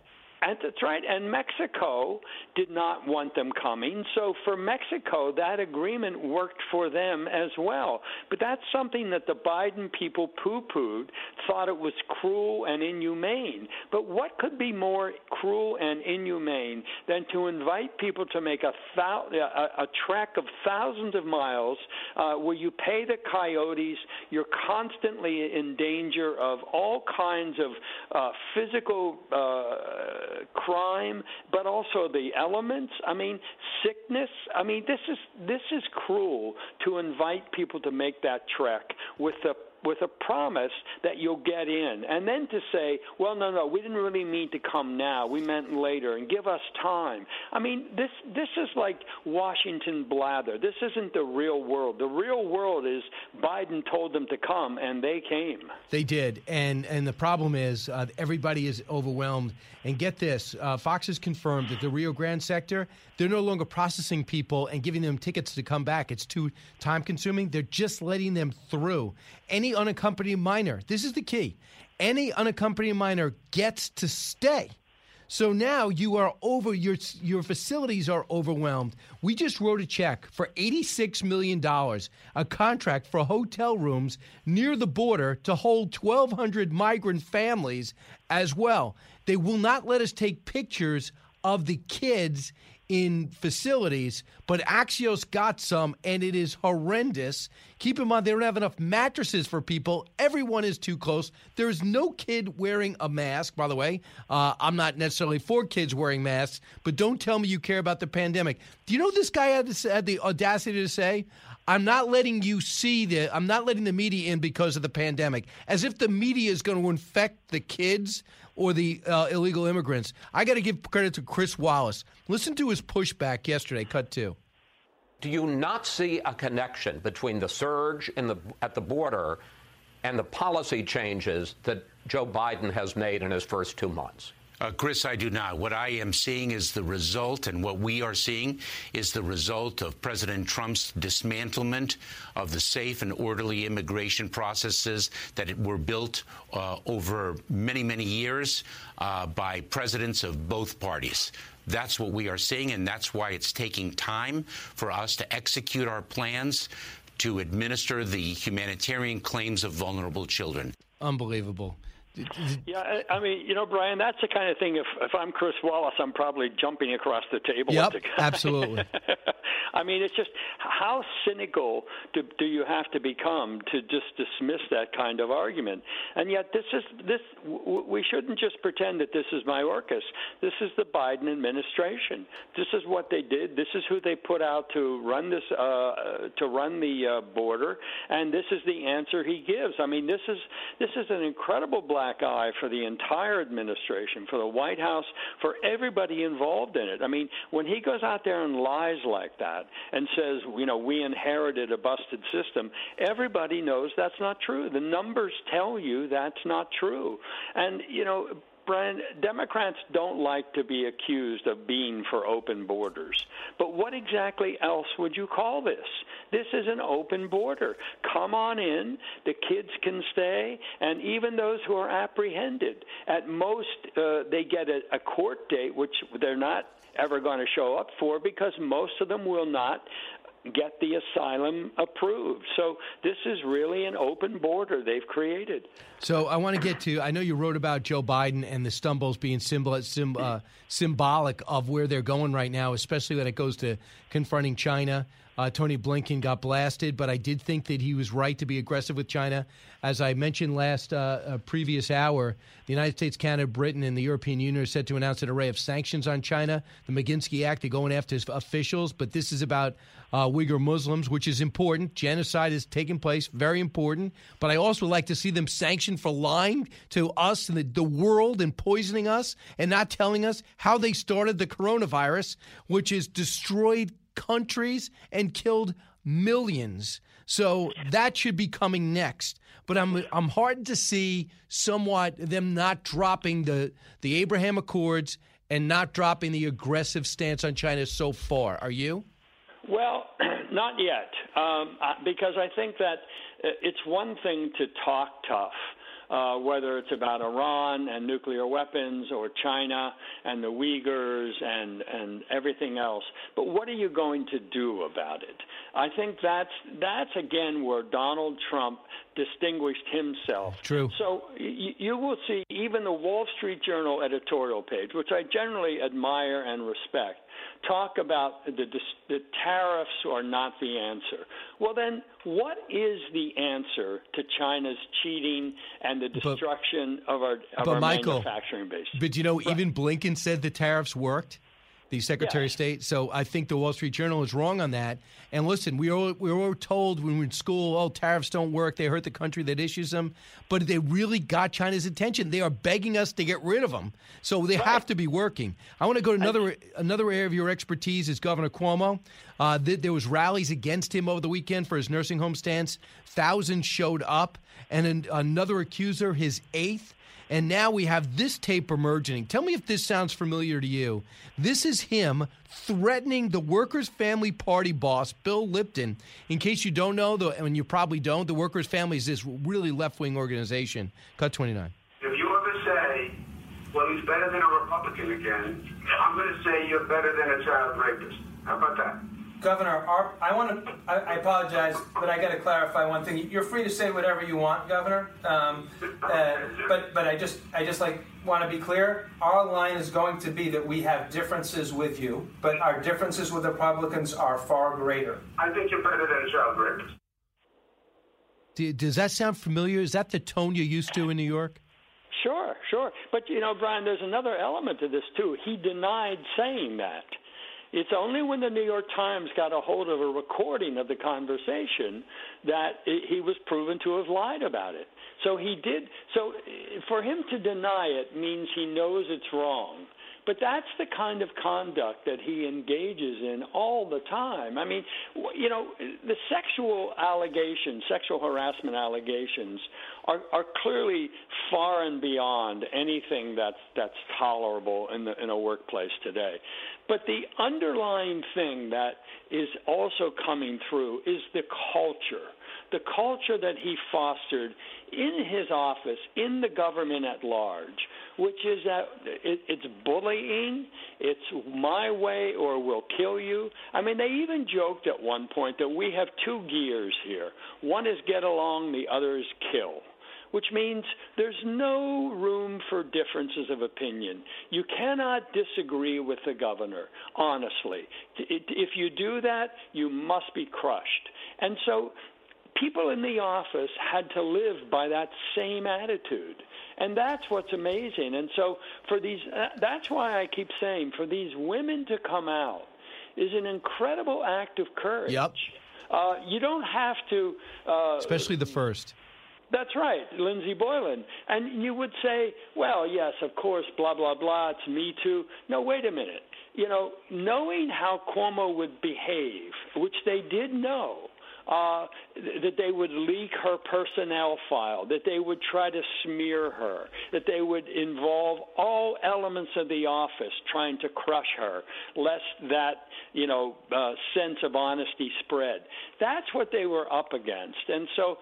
And that's right. And Mexico did not want them coming. So for Mexico, that agreement worked for them as well. But that's something that the Biden people poo pooed, thought it was cruel and inhumane. But what could be more cruel and inhumane than to invite people to make a, thou- a, a trek of thousands of miles uh, where you pay the coyotes, you're constantly in danger of all kinds of uh, physical uh, crime, but also the elements. I mean, sickness. I mean, this is this is cruel to invite people to make that trek with the with a promise that you'll get in, and then to say, "Well, no, no, we didn't really mean to come now. We meant later, and give us time." I mean, this this is like Washington blather. This isn't the real world. The real world is Biden told them to come, and they came. They did, and and the problem is uh, everybody is overwhelmed. And get this, uh, Fox has confirmed that the Rio Grande sector they're no longer processing people and giving them tickets to come back. It's too time consuming. They're just letting them through. Any unaccompanied minor, this is the key. Any unaccompanied minor gets to stay. So now you are over your your facilities are overwhelmed. We just wrote a check for 86 million dollars, a contract for hotel rooms near the border to hold 1200 migrant families as well. They will not let us take pictures of the kids in facilities, but Axios got some, and it is horrendous. Keep in mind, they don't have enough mattresses for people. Everyone is too close. There is no kid wearing a mask, by the way. Uh, I'm not necessarily for kids wearing masks, but don't tell me you care about the pandemic. Do you know this guy had, had the audacity to say? I'm not letting you see the. I'm not letting the media in because of the pandemic, as if the media is going to infect the kids or the uh, illegal immigrants. I got to give credit to Chris Wallace. Listen to his pushback yesterday. Cut two. Do you not see a connection between the surge in the, at the border and the policy changes that Joe Biden has made in his first two months? Uh, Chris, I do not. What I am seeing is the result, and what we are seeing is the result of President Trump's dismantlement of the safe and orderly immigration processes that were built uh, over many, many years uh, by presidents of both parties. That's what we are seeing, and that's why it's taking time for us to execute our plans to administer the humanitarian claims of vulnerable children. Unbelievable. Yeah, I mean, you know, Brian, that's the kind of thing. If if I'm Chris Wallace, I'm probably jumping across the table. Yep, with the guy. absolutely. I mean, it's just how cynical do, do you have to become to just dismiss that kind of argument? And yet, this is this. W- we shouldn't just pretend that this is Mayorkas. This is the Biden administration. This is what they did. This is who they put out to run this uh, to run the uh, border, and this is the answer he gives. I mean, this is this is an incredible black eye for the entire administration, for the White House, for everybody involved in it. I mean, when he goes out there and lies like that and says, you know, we inherited a busted system, everybody knows that's not true. The numbers tell you that's not true. And, you know, Brian, Democrats don't like to be accused of being for open borders. But what exactly else would you call this? This is an open border. Come on in, the kids can stay, and even those who are apprehended. At most, uh, they get a, a court date, which they're not ever going to show up for because most of them will not get the asylum approved. So this is really an open border they've created. So I want to get to. I know you wrote about Joe Biden and the stumbles being symbol, uh, symbolic of where they're going right now, especially when it goes to confronting China. Uh, Tony Blinken got blasted, but I did think that he was right to be aggressive with China. As I mentioned last uh, previous hour, the United States, Canada, Britain, and the European Union are set to announce an array of sanctions on China. The Magnitsky Act, they're going after officials, but this is about uh, Uyghur Muslims, which is important. Genocide is taking place, very important. But I also like to see them sanctioned for lying to us and the, the world and poisoning us and not telling us how they started the coronavirus, which has destroyed countries and killed millions. So that should be coming next. But I'm I'm hard to see somewhat them not dropping the the Abraham Accords and not dropping the aggressive stance on China so far. Are you? Well, not yet, um, because I think that uh, it's one thing to talk tough. Uh, whether it's about Iran and nuclear weapons or China and the Uyghurs and and everything else. But what are you going to do about it? I think that's that's again where Donald Trump distinguished himself. True. So y- you will see even the Wall Street Journal editorial page, which I generally admire and respect, talk about the, the tariffs are not the answer. Well, then, what is the answer to China's cheating and the destruction but, of our, of but our Michael, manufacturing base? But you know, even Blinken said the tariffs worked the Secretary of State. So I think the Wall Street Journal is wrong on that. And listen, we were, we were told when we were in school, oh, tariffs don't work. They hurt the country that issues them. But they really got China's attention. They are begging us to get rid of them. So they right. have to be working. I want to go to another another area of your expertise is Governor Cuomo. Uh, th- there was rallies against him over the weekend for his nursing home stance. Thousands showed up. And an, another accuser, his eighth, and now we have this tape emerging. Tell me if this sounds familiar to you. This is him threatening the Workers' Family Party boss, Bill Lipton. In case you don't know, though, and you probably don't, the Workers' Family is this really left wing organization. Cut 29. If you ever say, well, he's better than a Republican again, I'm going to say you're better than a child rapist. How about that? Governor, our, I want to. I, I, apologize, but I got to clarify one thing. You're free to say whatever you want, Governor. Um, uh, but but I just I just like want to be clear. Our line is going to be that we have differences with you, but our differences with Republicans are far greater. I think you're better than a child rapist. does that sound familiar? Is that the tone you're used to in New York? Sure, sure. But you know, Brian, there's another element to this too. He denied saying that. It's only when the New York Times got a hold of a recording of the conversation that it, he was proven to have lied about it. So he did. So for him to deny it means he knows it's wrong. But that's the kind of conduct that he engages in all the time. I mean, you know, the sexual allegations, sexual harassment allegations, are, are clearly far and beyond anything that's that's tolerable in the in a workplace today. But the underlying thing that is also coming through is the culture the culture that he fostered in his office, in the government at large, which is that it, it's bullying, it's my way or we'll kill you. I mean, they even joked at one point that we have two gears here one is get along, the other is kill which means there's no room for differences of opinion. You cannot disagree with the governor, honestly. If you do that, you must be crushed. And so people in the office had to live by that same attitude. And that's what's amazing. And so for these uh, that's why I keep saying for these women to come out is an incredible act of courage. Yep. Uh, you don't have to uh, especially the first. That's right, Lindsey Boylan. And you would say, well, yes, of course, blah, blah, blah, it's Me Too. No, wait a minute. You know, knowing how Cuomo would behave, which they did know, uh, that they would leak her personnel file, that they would try to smear her, that they would involve all elements of the office trying to crush her, lest that you know uh, sense of honesty spread. That's what they were up against, and so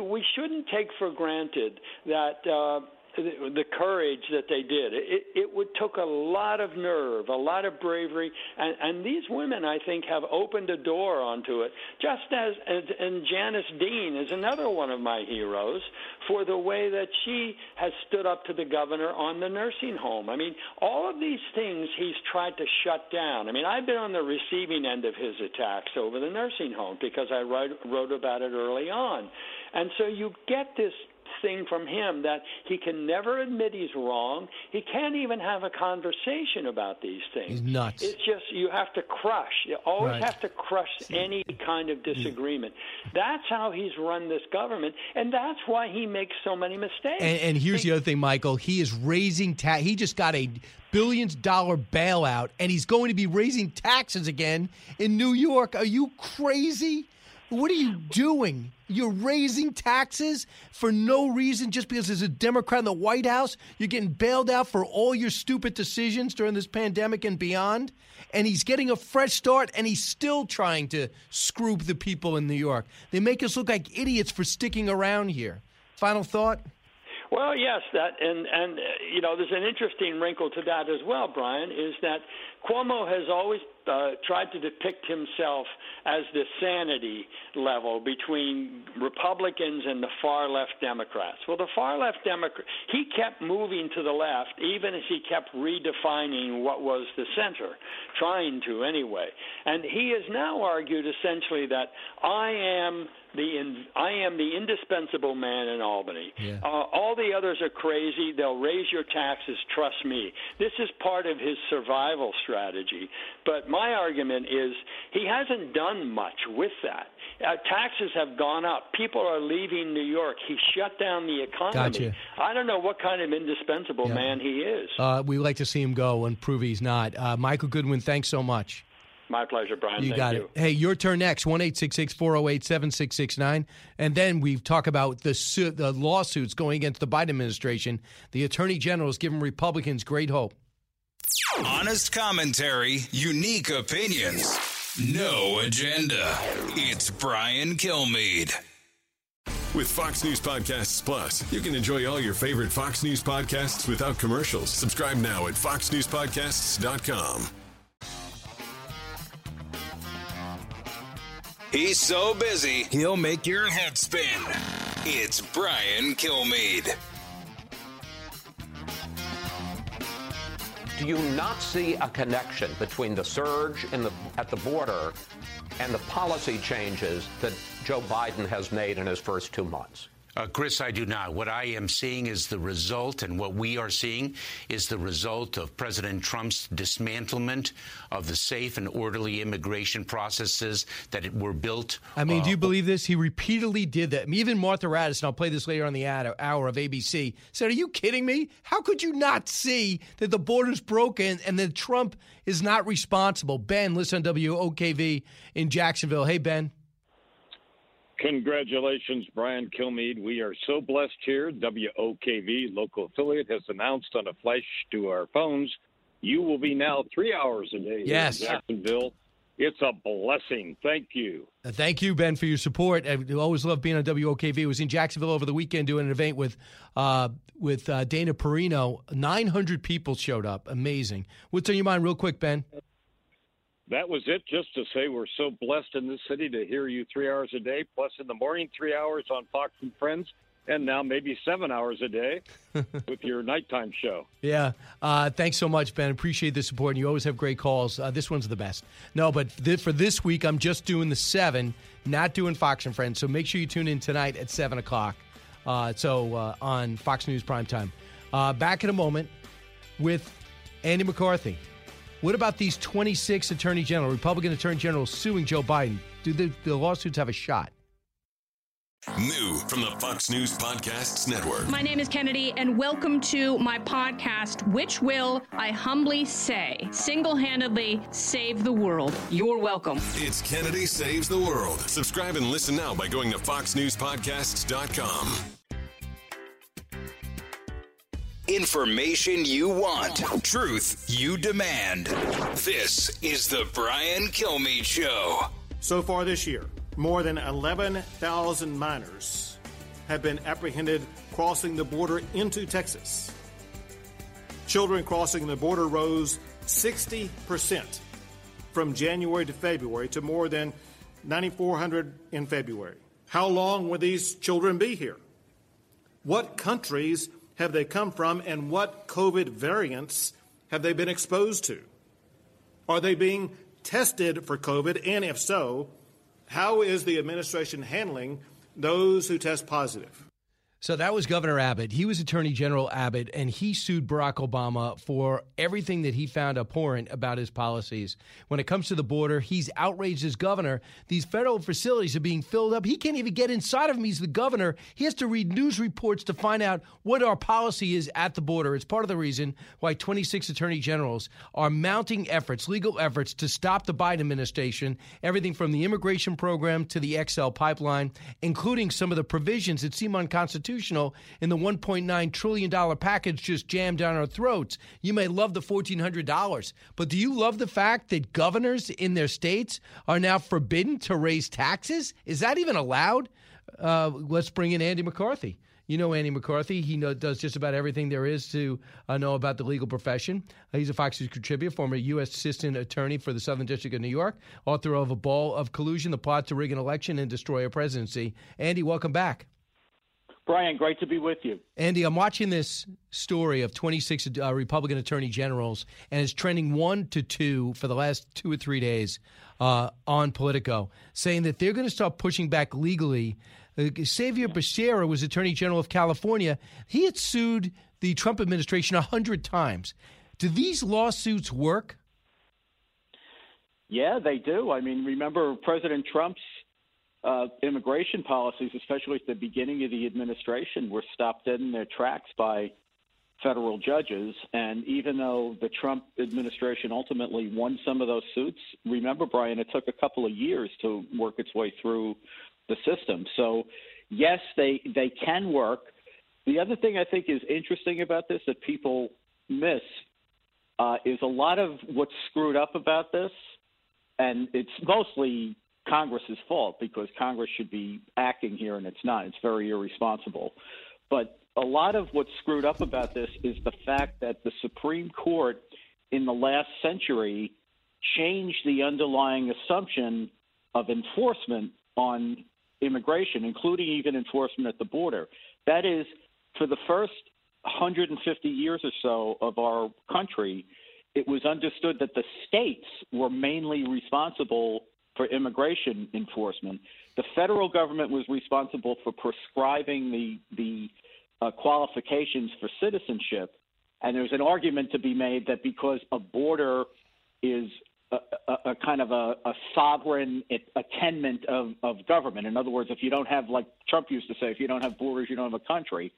we shouldn't take for granted that. Uh, the courage that they did. It, it would took a lot of nerve, a lot of bravery, and, and these women, I think, have opened a door onto it. Just as, as and Janice Dean is another one of my heroes for the way that she has stood up to the governor on the nursing home. I mean, all of these things he's tried to shut down. I mean, I've been on the receiving end of his attacks over the nursing home because I wrote, wrote about it early on. And so you get this thing from him that he can never admit he's wrong. He can't even have a conversation about these things. He's nuts. It's just you have to crush. You always right. have to crush any kind of disagreement. That's how he's run this government, and that's why he makes so many mistakes. And, and here's he, the other thing, Michael. He is raising tax. He just got a billions dollar bailout, and he's going to be raising taxes again in New York. Are you crazy? What are you doing? You're raising taxes for no reason just because there's a Democrat in the White House. You're getting bailed out for all your stupid decisions during this pandemic and beyond. And he's getting a fresh start and he's still trying to screw the people in New York. They make us look like idiots for sticking around here. Final thought? Well, yes, that and and uh, you know, there's an interesting wrinkle to that as well, Brian, is that Cuomo has always uh, tried to depict himself as the sanity level between Republicans and the far left Democrats. Well, the far left Democrat, he kept moving to the left, even as he kept redefining what was the center, trying to anyway. And he has now argued essentially that I am the in, I am the indispensable man in Albany. Yeah. Uh, all the others are crazy. They'll raise your taxes. Trust me. This is part of his survival strategy. But my argument is he hasn't done much with that. Uh, taxes have gone up. People are leaving New York. He shut down the economy. Gotcha. I don't know what kind of indispensable man he is. Uh, we like to see him go and prove he's not. Uh, Michael Goodwin, thanks so much. My pleasure, Brian. You Thank got you. it. Hey, your turn next. One eight six six four zero eight seven six six nine, and then we talk about the su- the lawsuits going against the Biden administration. The Attorney General has given Republicans great hope. Honest commentary, unique opinions, no agenda. It's Brian Kilmeade. With Fox News Podcasts Plus, you can enjoy all your favorite Fox News podcasts without commercials. Subscribe now at foxnewspodcasts.com. He's so busy, he'll make your head spin. It's Brian Kilmeade. Do you not see a connection between the surge the, at the border and the policy changes that Joe Biden has made in his first two months? Uh, Chris, I do not. What I am seeing is the result, and what we are seeing is the result of President Trump's dismantlement of the safe and orderly immigration processes that were built. I mean, uh, do you believe this? He repeatedly did that. Even Martha Raddatz, and I'll play this later on the ad- hour of ABC, said, Are you kidding me? How could you not see that the border's broken and that Trump is not responsible? Ben, listen on WOKV in Jacksonville. Hey, Ben. Congratulations, Brian Kilmeade. We are so blessed here. WOKV, local affiliate, has announced on a flash to our phones you will be now three hours a day Yes. in Jacksonville. It's a blessing. Thank you. Uh, Thank you, Ben, for your support. I always love being on WOKV. I was in Jacksonville over the weekend doing an event with uh, with uh, Dana Perino. 900 people showed up. Amazing. What's on your mind, real quick, Ben? That was it. Just to say we're so blessed in this city to hear you three hours a day, plus in the morning, three hours on Fox and Friends, and now maybe seven hours a day with your nighttime show. Yeah. Uh, thanks so much, Ben. Appreciate the support. And you always have great calls. Uh, this one's the best. No, but th- for this week, I'm just doing the seven, not doing Fox and Friends. So make sure you tune in tonight at 7 o'clock. Uh, so uh, on Fox News Primetime. Uh, back in a moment with Andy McCarthy. What about these 26 attorney general, Republican attorney generals suing Joe Biden? Do the, the lawsuits have a shot? New from the Fox News Podcasts Network. My name is Kennedy, and welcome to my podcast, which will, I humbly say, single handedly save the world. You're welcome. It's Kennedy Saves the World. Subscribe and listen now by going to foxnewspodcasts.com. Information you want, truth you demand. This is the Brian Kilmeade Show. So far this year, more than 11,000 minors have been apprehended crossing the border into Texas. Children crossing the border rose 60% from January to February to more than 9,400 in February. How long will these children be here? What countries have they come from, and what COVID variants have they been exposed to? Are they being tested for COVID? And if so, how is the administration handling those who test positive? So that was Governor Abbott. He was Attorney General Abbott, and he sued Barack Obama for everything that he found abhorrent about his policies. When it comes to the border, he's outraged as governor. These federal facilities are being filled up. He can't even get inside of them. He's the governor. He has to read news reports to find out what our policy is at the border. It's part of the reason why 26 attorney generals are mounting efforts, legal efforts, to stop the Biden administration, everything from the immigration program to the XL pipeline, including some of the provisions that seem unconstitutional in the $1.9 trillion package just jammed down our throats. You may love the $1,400, but do you love the fact that governors in their states are now forbidden to raise taxes? Is that even allowed? Uh, let's bring in Andy McCarthy. You know Andy McCarthy. He know, does just about everything there is to uh, know about the legal profession. Uh, he's a Fox News contributor, former U.S. Assistant Attorney for the Southern District of New York, author of A Ball of Collusion, The Plot to Rig an Election and Destroy a Presidency. Andy, welcome back. Brian, great to be with you. Andy, I'm watching this story of 26 uh, Republican attorney generals, and it's trending one to two for the last two or three days uh, on Politico, saying that they're going to start pushing back legally. Uh, Xavier Becerra was Attorney General of California. He had sued the Trump administration a hundred times. Do these lawsuits work? Yeah, they do. I mean, remember President Trump's uh, immigration policies, especially at the beginning of the administration, were stopped dead in their tracks by federal judges. And even though the Trump administration ultimately won some of those suits, remember, Brian, it took a couple of years to work its way through the system. So, yes, they they can work. The other thing I think is interesting about this that people miss uh, is a lot of what's screwed up about this, and it's mostly Congress's fault because Congress should be acting here and it's not. It's very irresponsible. But a lot of what's screwed up about this is the fact that the Supreme Court in the last century changed the underlying assumption of enforcement on immigration, including even enforcement at the border. That is, for the first 150 years or so of our country, it was understood that the states were mainly responsible for immigration enforcement. The federal government was responsible for prescribing the the uh, qualifications for citizenship, and there's an argument to be made that because a border is a, a, a kind of a, a sovereign attainment of, of government. In other words, if you don't have, like Trump used to say, if you don't have borders, you don't have a country.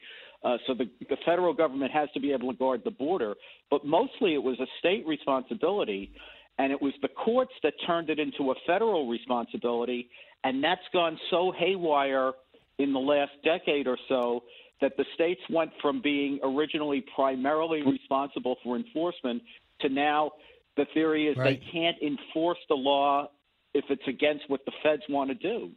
Uh, so the, the federal government has to be able to guard the border, but mostly it was a state responsibility. And it was the courts that turned it into a federal responsibility. And that's gone so haywire in the last decade or so that the states went from being originally primarily responsible for enforcement to now the theory is right. they can't enforce the law if it's against what the feds want to do.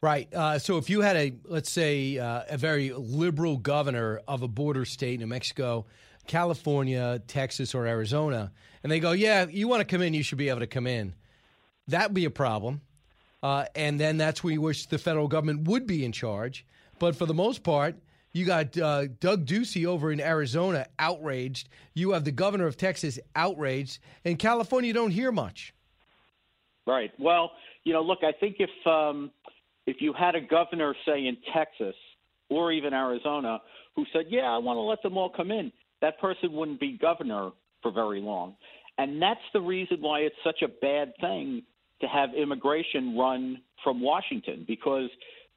Right. Uh, so if you had a, let's say, uh, a very liberal governor of a border state, New Mexico, California, Texas, or Arizona, and they go, yeah, you want to come in, you should be able to come in. That would be a problem. Uh, and then that's where you wish the federal government would be in charge. But for the most part, you got uh, Doug Ducey over in Arizona outraged. You have the governor of Texas outraged. In California, don't hear much. Right. Well, you know, look, I think if um, if you had a governor, say in Texas or even Arizona, who said, "Yeah, I want to let them all come in," that person wouldn't be governor for very long. And that's the reason why it's such a bad thing to have immigration run from Washington because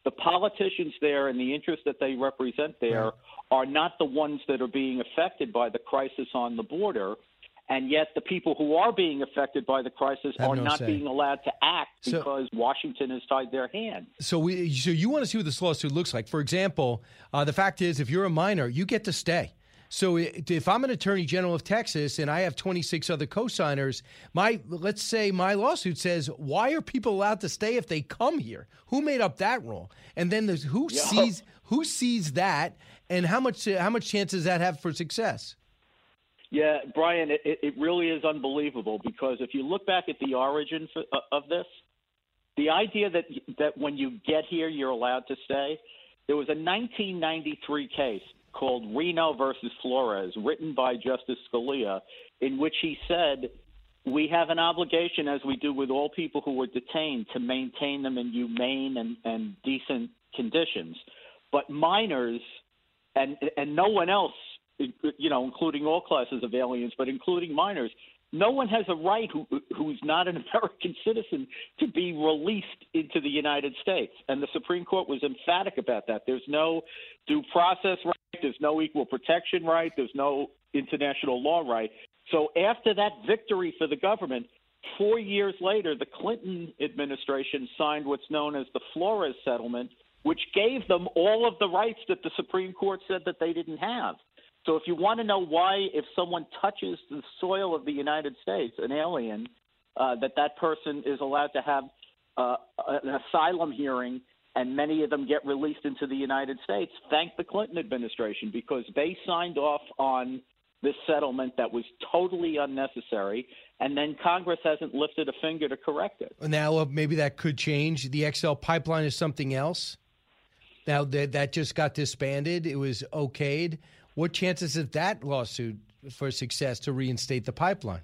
the politicians there and the interests that they represent there right. are not the ones that are being affected by the crisis on the border. And yet, the people who are being affected by the crisis are no not say. being allowed to act So- because Washington has tied their hands. So we, so you want to see what this lawsuit looks like? For example, uh, the fact is, if you're a minor, you get to stay. So if I'm an attorney general of Texas and I have 26 other co-signers, my let's say my lawsuit says, why are people allowed to stay if they come here? Who made up that rule? And then there's who Yeah. sees who sees that, and how much how much chance does that have for success? Yeah, Brian, it, it really is unbelievable because if you look back at the origin for, uh, of this, the idea that that when you get here you're allowed to stay, there was a 1993 case called Reno versus Flores, written by Justice Scalia, in which he said we have an obligation, as we do with all people who were detained, to maintain them in humane and, and decent conditions. But minors and and no one else, you know, including all classes of aliens, but including minors, no one has a right who who's not an American citizen to be released into the United States. And the Supreme Court was emphatic about that. There's no due process right. There's no equal protection right. There's no international law right. So after that victory for the government, four years later, the Clinton administration signed what's known as the Flores settlement, which gave them all of the rights that the Supreme Court said that they didn't have. So if you want to know why, if someone touches the soil of the United States, an alien, uh, that that person is allowed to have uh, an asylum hearing and many of them get released into the United States, thank the Clinton administration because they signed off on this settlement that was totally unnecessary, and then Congress hasn't lifted a finger to correct it. Now, uh, maybe that could change. The XL pipeline is something else. Now that that just got disbanded, it was okayed. What chances of that lawsuit for success to reinstate the pipeline?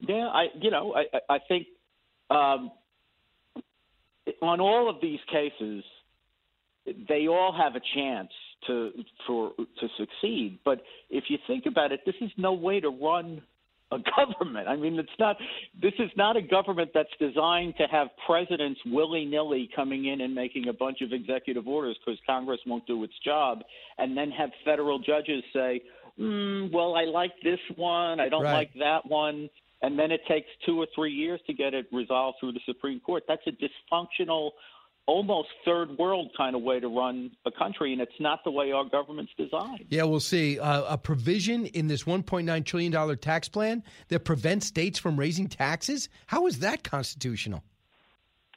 Yeah, I you know I I think um, on all of these cases, they all have a chance to for to succeed. But if you think about it, this is no way to run a government. I mean, it's not. This is not a government that's designed to have presidents willy nilly coming in and making a bunch of executive orders because Congress won't do its job, and then have federal judges say, mm, "Well, I like this one. I don't Right. like that one." And then it takes two or three years to get it resolved through the Supreme Court. That's a dysfunctional, almost third world kind of way to run a country, and it's not the way our government's designed. Yeah, we'll see. Uh, a provision in this $1.9 trillion tax plan that prevents states from raising taxes? How is that constitutional?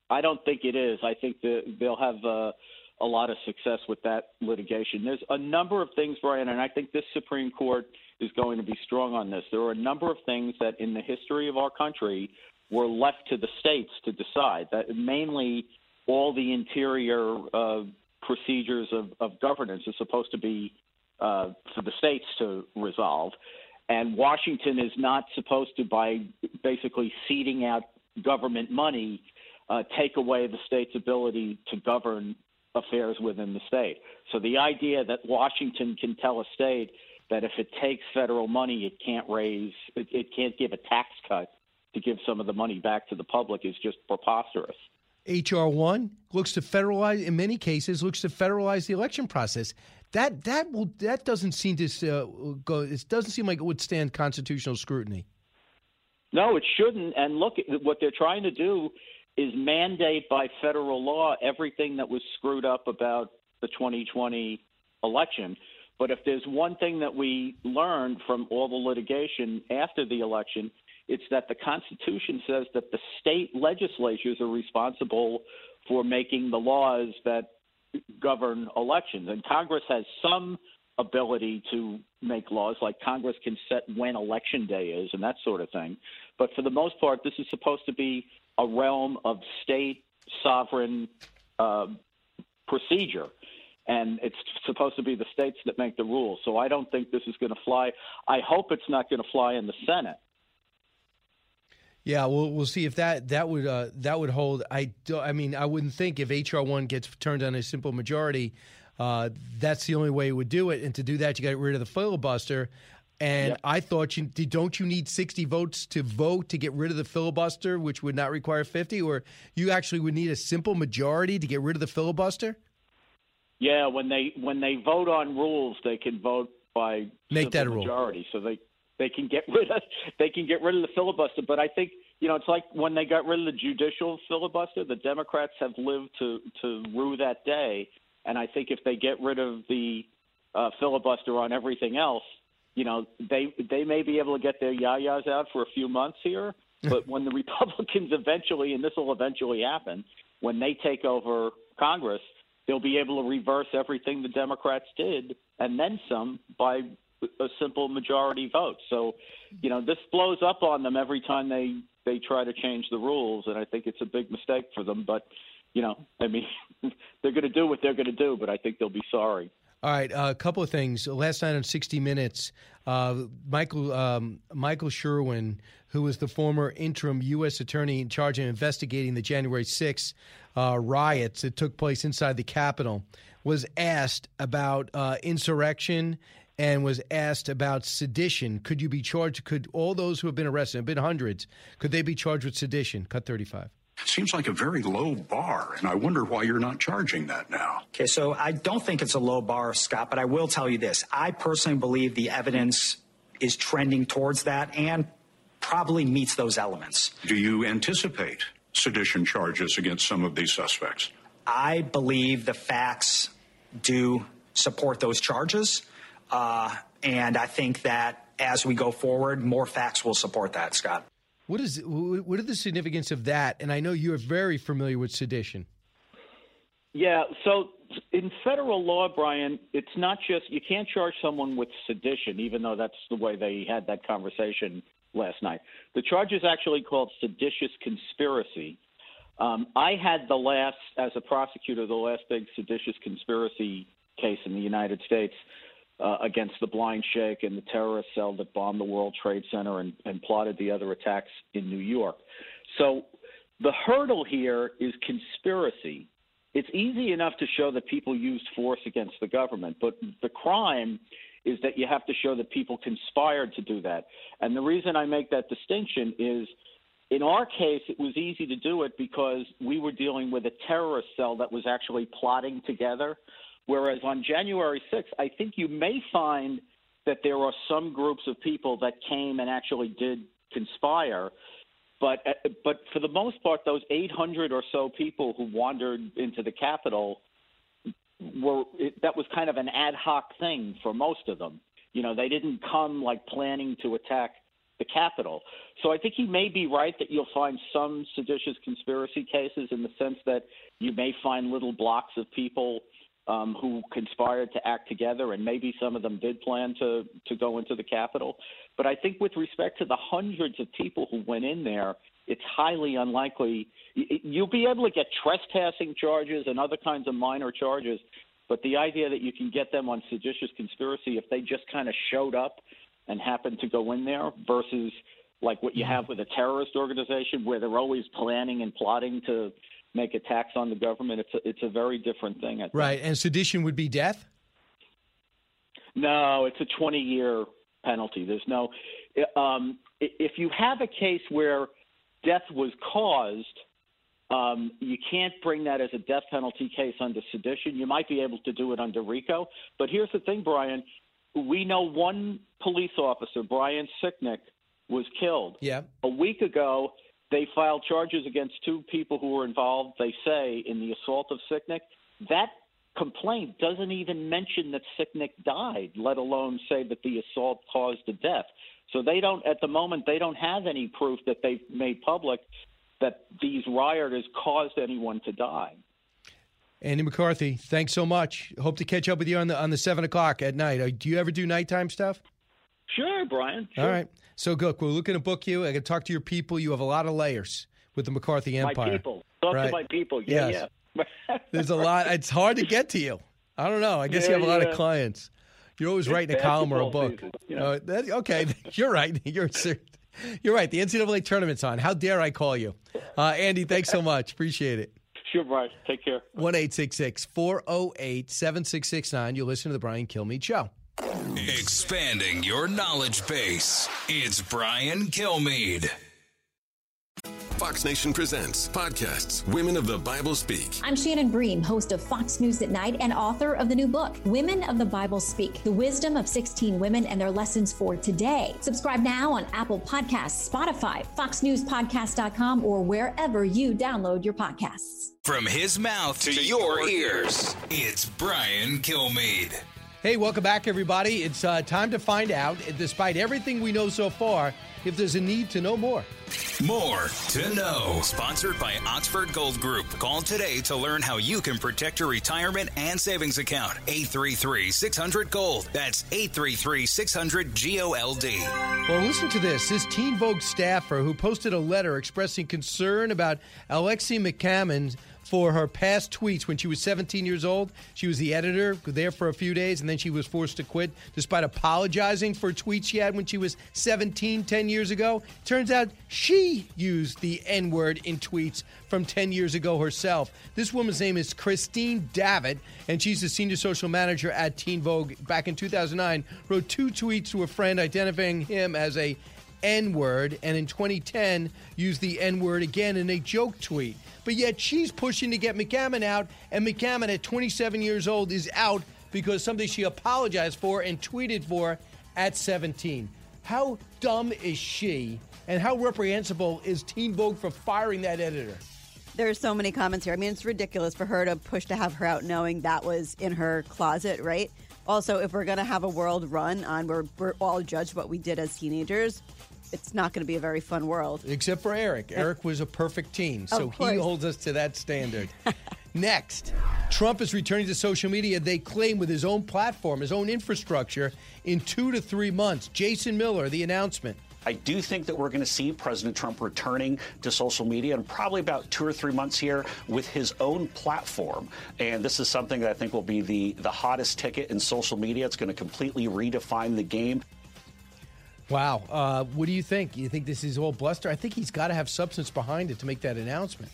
I don't think it is. I think that they'll have uh, a lot of success with that litigation. There's a number of things, Brian, and I think this Supreme Court is going to be strong on this. There are a number of things that in the history of our country were left to the states to decide. That mainly all the interior uh, procedures of, of governance is supposed to be uh, for the states to resolve. And Washington is not supposed to, by basically seeding out government money, uh, take away the state's ability to govern affairs within the state. So the idea that Washington can tell a state that if it takes federal money, it can't raise, it, it can't give a tax cut to give some of the money back to the public is just preposterous. HR one looks to federalize in many cases looks to federalize the election process. That that will that doesn't seem to uh, go. It doesn't seem like it would stand constitutional scrutiny. No, it shouldn't. And look, what they're trying to do is mandate by federal law everything that was screwed up about the 2020 election. But if there's one thing that we learned from all the litigation after the election, it's that the Constitution says that the state legislatures are responsible for making the laws that govern elections. And Congress has some ability to make laws, like Congress can set when election day is and that sort of thing. But for the most part, this is supposed to be a realm of state sovereign uh, procedure. And it's supposed to be the states that make the rules. So I don't think this is going to fly. I hope it's not going to fly in the Senate. Yeah, we'll we'll see if that that would uh, that would hold. I do, I mean, I wouldn't think if HR one gets turned on a simple majority, uh, that's the only way it would do it. And to do that, you got to get rid of the filibuster. And I thought you don't you need sixty votes to vote to get rid of the filibuster, which would not require fifty, or you actually would need a simple majority to get rid of the filibuster. Yeah, when they when they vote on rules, they can vote by Make that a rule. majority, so they they can get rid of they can get rid of the filibuster. But I think you know it's like when they got rid of the judicial filibuster, the Democrats have lived to to rue that day, and I think if they get rid of the uh, filibuster on everything else, you know they they may be able to get their yayas out for a few months here. But when the Republicans eventually, and this will eventually happen, when they take over Congress, they'll be able to reverse everything the Democrats did and then some by a simple majority vote. So, you know, this blows up on them every time they they try to change the rules, and I think it's a big mistake for them. But, you know, I mean, they're going to do what they're going to do, but I think they'll be sorry. All right, uh, a couple of things. Last night on 60 Minutes, uh, Michael um, Michael Sherwin, who was the former interim U.S. attorney in charge of investigating the January 6th uh, riots that took place inside the Capitol, was asked about uh, insurrection and was asked about sedition. Could you be charged? Could all those who have been arrested, have been hundreds, could they be charged with sedition? Cut 35. Seems like a very low bar, and I wonder why you're not charging that now. Okay, so I don't think it's a low bar, Scott, but I will tell you this. I personally believe the evidence is trending towards that and probably meets those elements. Do you anticipate sedition charges against some of these suspects? I believe the facts do support those charges, uh, and I think that as we go forward, more facts will support that, Scott. What is what is the significance of that? And I know you are very familiar with sedition. Yeah, so in federal law, Brian, it's not just you can't charge someone with sedition, even though that's the way they had that conversation last night. The charge is actually called seditious conspiracy. Um, I had the last, as a prosecutor, the last big seditious conspiracy case in the United States uh, against the Blind Sheikh and the terrorist cell that bombed the World Trade Center and, and plotted the other attacks in New York. So the hurdle here is conspiracy. It's easy enough to show that people used force against the government, but the crime is that you have to show that people conspired to do that. And the reason I make that distinction is in our case, it was easy to do it because we were dealing with a terrorist cell that was actually plotting together. Whereas on January 6th, I think you may find that there are some groups of people that came and actually did conspire. But uh, but for the most part, those 800 or so people who wandered into the Capitol were that was kind of an ad hoc thing for most of them. You know, they didn't come like planning to attack the Capitol. So I think he may be right that you'll find some seditious conspiracy cases in the sense that you may find little blocks of people um, who conspired to act together, and maybe some of them did plan to to go into the Capitol. But I think with respect to the hundreds of people who went in there, it's highly unlikely. You'll be able to get trespassing charges and other kinds of minor charges, but the idea that you can get them on seditious conspiracy if they just kind of showed up and happened to go in there versus like what you have with a terrorist organization where they're always planning and plotting to make a tax on the government. It's a, it's a very different thing. Right, and sedition would be death. No, it's a 20 year penalty. There's no. Um, if you have a case where death was caused, um, you can't bring that as a death penalty case under sedition. You might be able to do it under RICO. But here's the thing, Brian. We know one police officer, Brian Sicknick, was killed. Yeah. A week ago, they filed charges against two people who were involved, they say, in the assault of Sicknick. That complaint doesn't even mention that Sicknick died, let alone say that the assault caused the death. So they don't, at the moment, they don't have any proof that they've made public that these rioters caused anyone to die. Andy McCarthy, thanks so much. Hope to catch up with you on the on the seven o'clock at night. Uh, do you ever do nighttime stuff? Sure, Brian. Sure. All right. So good. We're looking to book you. I can talk to your people. You have a lot of layers with the McCarthy Empire. My people. Talk right. to my people. Yeah, yes. yeah. There's a lot. It's hard to get to you. I don't know. I guess Yeah, you have a lot yeah. of clients. You're always It's writing a column or a book. season, you know. Uh, that- okay, you're right. You're you're right. The NCAA tournament's on. How dare I call you, uh, Andy? Thanks so much. Appreciate it. Sure, Brian. Take care. One eight six six four zero eight seven six six nine. You listen to the Brian Kilmeade Show. Expanding your knowledge base. It's Brian Kilmeade. Fox Nation presents podcasts Women of the Bible Speak. I'm Shannon Bream, host of Fox News at Night and author of the new book, Women of the Bible Speak The Wisdom of 16 Women and Their Lessons for Today. Subscribe now on Apple Podcasts, Spotify, FoxNewsPodcast.com, or wherever you download your podcasts. From his mouth to, your ears, it's Brian Kilmeade. Hey, welcome back, everybody. It's uh, time to find out, despite everything we know so far, if there's a need to know more. More to know. Sponsored by Oxford Gold Group. Call today to learn how you can protect your retirement and savings account. 833 600 Gold. That's 833 600 GOLD. Well, listen to this. This Teen Vogue staffer who posted a letter expressing concern about Alexi McCammond for her past tweets when she was 17 years old. She was the editor there for a few days, and then she was forced to quit despite apologizing for tweets she had when she was 17, 10 years ago. Turns out she used the N word in tweets from 10 years ago herself. This woman's name is Christine Davitt, and she's the senior social manager at Teen Vogue. Back in 2009, wrote two tweets to a friend identifying him as a N word, and in 2010 used the N word again in a joke tweet. But yet she's pushing to get McCammond out, and McCammond at 27 years old is out because something she apologized for and tweeted for at 17. How dumb is she, and how reprehensible is Teen Vogue for firing that editor? There are so many comments here. I mean, it's ridiculous for her to push to have her out knowing that was in her closet, right? Also, if we're going to have a world run on where we're all judged what we did as teenagers, it's not going to be a very fun world. Except for Eric. Uh, Eric was a perfect teen, so he holds us to that standard. Next, Trump is returning to social media, they claim, with his own platform, his own infrastructure, in two to three months. Jason Miller, the announcement. I do think that we're going to see President Trump returning to social media in probably about two or three months here with his own platform. And this is something that I think will be the, the hottest ticket in social media. It's going to completely redefine the game. Wow. Uh, what do you think? You think this is all bluster? I think he's got to have substance behind it to make that announcement.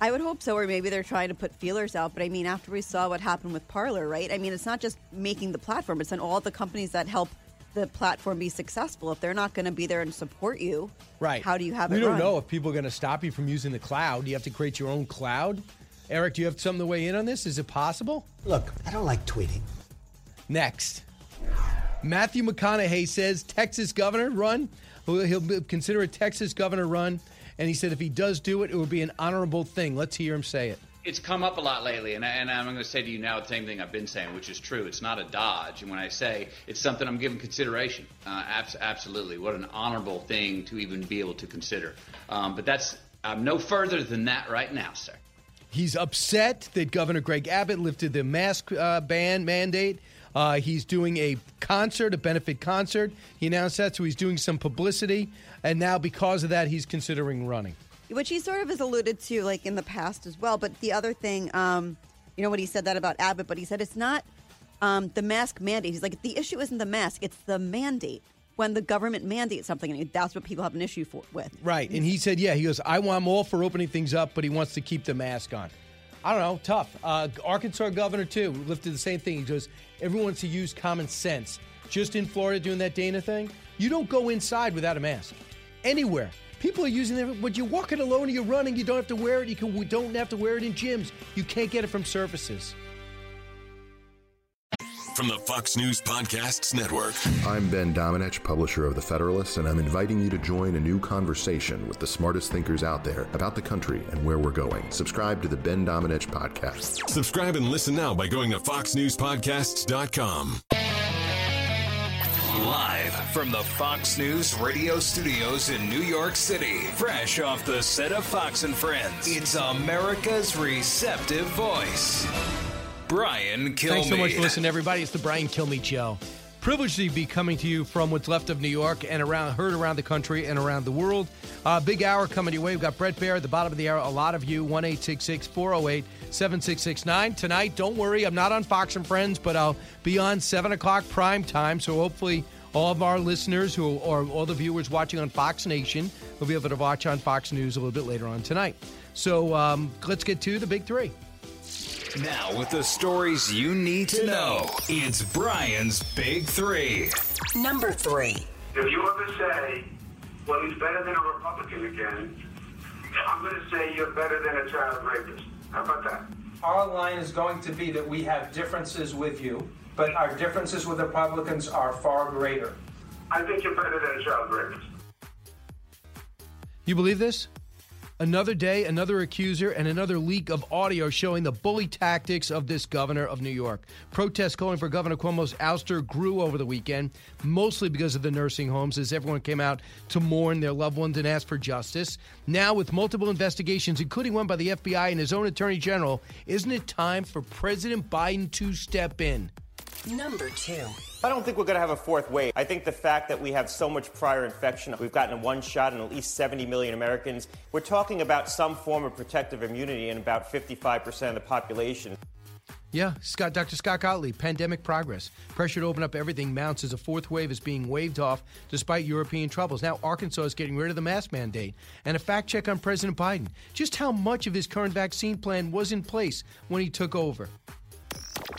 I would hope so, or maybe they're trying to put feelers out. But I mean, after we saw what happened with Parler, right? I mean, it's not just making the platform; it's in all the companies that help the platform be successful. If they're not going to be there and support you, Right. How do you have we it? don't run? know if people are going to stop you from using the cloud. You have to create your own cloud. Eric, do you have something to weigh in on this? Is it possible? Look, I don't like tweeting. Next. Matthew McConaughey says Texas governor run. He'll consider a Texas governor run. And he said if he does do it, it would be an honorable thing. Let's hear him say it. It's come up a lot lately, and, I, and I'm going to say to you now the same thing I've been saying, which is true. It's not a dodge. And when I say it's something I'm giving consideration, uh, abs- absolutely. What an honorable thing to even be able to consider. Um, but that's I'm no further than that right now, sir. He's upset that Governor Greg Abbott lifted the mask uh, ban mandate. Uh, he's doing a concert, a benefit concert. He announced that, so he's doing some publicity. And now, because of that, he's considering running. which he sort of has alluded to like in the past as well. But the other thing, um, you know, what he said that about Abbott, but he said it's not um, the mask mandate. He's like, the issue isn't the mask; it's the mandate. When the government mandates something, and that's what people have an issue for, with. Right. And he said, yeah, he goes, I want, I'm all for opening things up, but he wants to keep the mask on. I don't know, tough. Uh, Arkansas governor, too, lifted the same thing. He goes, everyone's to use common sense. Just in Florida doing that Dana thing, you don't go inside without a mask. Anywhere. People are using it. When you're walking alone you're running, you don't have to wear it. You can, don't have to wear it in gyms. You can't get it from surfaces. From the Fox News Podcasts Network. I'm Ben Domenech, publisher of The Federalist, and I'm inviting you to join a new conversation with the smartest thinkers out there about the country and where we're going. Subscribe to the Ben Domenech Podcast. Subscribe and listen now by going to foxnewspodcasts.com. Live from the Fox News radio studios in New York City, fresh off the set of Fox and Friends, it's America's receptive voice. Brian Kilmeade. Thanks so much for listening, everybody. It's the Brian Kilmeade Show. Privileged to be coming to you from what's left of New York and around, heard around the country and around the world. Uh, big hour coming your way. We've got Bret Baier at the bottom of the hour. A lot of you, 1 408 7669. Tonight, don't worry, I'm not on Fox and Friends, but I'll be on 7 o'clock prime time. So hopefully, all of our listeners who or all the viewers watching on Fox Nation will be able to watch on Fox News a little bit later on tonight. So um, let's get to the big three. Now, with the stories you need to know, it's Brian's Big Three. Number three. If you ever say, well, he's better than a Republican again, I'm going to say you're better than a child rapist. How about that? Our line is going to be that we have differences with you, but our differences with Republicans are far greater. I think you're better than a child rapist. You believe this? Another day, another accuser, and another leak of audio showing the bully tactics of this governor of New York. Protests calling for Governor Cuomo's ouster grew over the weekend, mostly because of the nursing homes, as everyone came out to mourn their loved ones and ask for justice. Now, with multiple investigations, including one by the FBI and his own attorney general, isn't it time for President Biden to step in? Number two. I don't think we're going to have a fourth wave. I think the fact that we have so much prior infection, we've gotten one shot in at least 70 million Americans. We're talking about some form of protective immunity in about 55% of the population. Yeah, Scott, Dr. Scott Gottlieb, pandemic progress. Pressure to open up everything mounts as a fourth wave is being waved off despite European troubles. Now, Arkansas is getting rid of the mask mandate. And a fact check on President Biden. Just how much of his current vaccine plan was in place when he took over?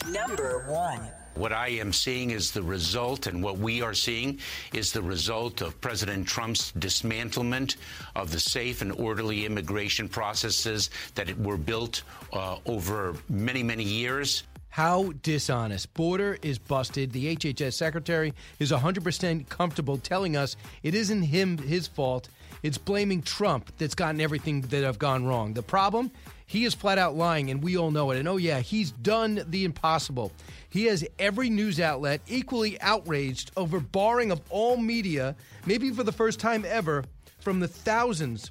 Number one. What I am seeing is the result, and what we are seeing is the result of President Trump's dismantlement of the safe and orderly immigration processes that were built uh, over many, many years. How dishonest. Border is busted. The HHS secretary is 100% comfortable telling us it isn't him his fault. It's blaming Trump that's gotten everything that have gone wrong. The problem? He is flat out lying, and we all know it. And oh, yeah, he's done the impossible. He has every news outlet equally outraged over barring of all media, maybe for the first time ever, from the thousands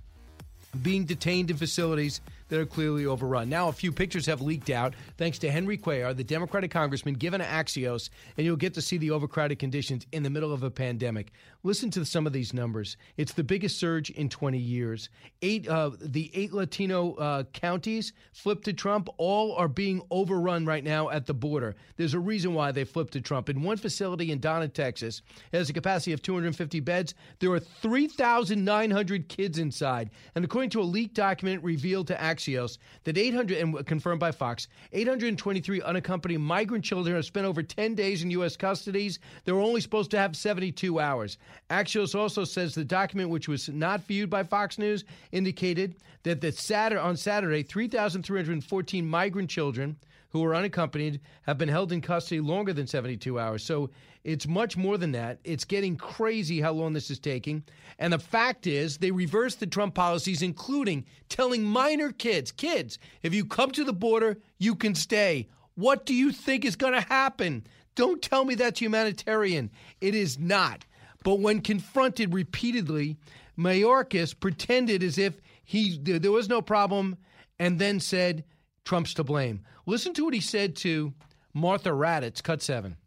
being detained in facilities that are clearly overrun. Now, a few pictures have leaked out thanks to Henry Cuellar, the Democratic congressman given to Axios, and you'll get to see the overcrowded conditions in the middle of a pandemic. Listen to some of these numbers. It's the biggest surge in 20 years. Eight, uh, the eight Latino uh, counties flipped to Trump. All are being overrun right now at the border. There's a reason why they flipped to Trump. In one facility in Donna, Texas, it has a capacity of 250 beds. There are 3,900 kids inside, and according to a leaked document revealed to Axios, that 800 and confirmed by Fox, 823 unaccompanied migrant children have spent over 10 days in U.S. custodies. They were only supposed to have 72 hours. Axios also says the document, which was not viewed by Fox News, indicated that the Saturday, on Saturday, 3,314 migrant children who are unaccompanied have been held in custody longer than 72 hours. So it's much more than that. It's getting crazy how long this is taking. And the fact is, they reversed the Trump policies, including telling minor kids, kids, if you come to the border, you can stay. What do you think is going to happen? Don't tell me that's humanitarian. It is not. But when confronted repeatedly, Mayorkas pretended as if he there was no problem and then said Trump's to blame. Listen to what he said to Martha Raddatz, cut seven.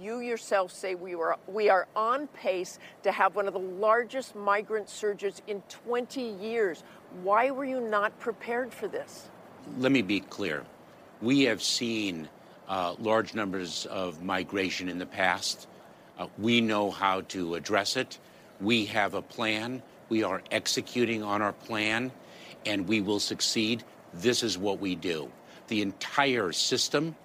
You yourself say we were we are on pace to have one of the largest migrant surges in 20 years. Why were you not prepared for this? Let me be clear. We have seen uh, large numbers of migration in the past. Uh, we know how to address it. We have a plan. We are executing on our plan, and we will succeed. This is what we do. The entire system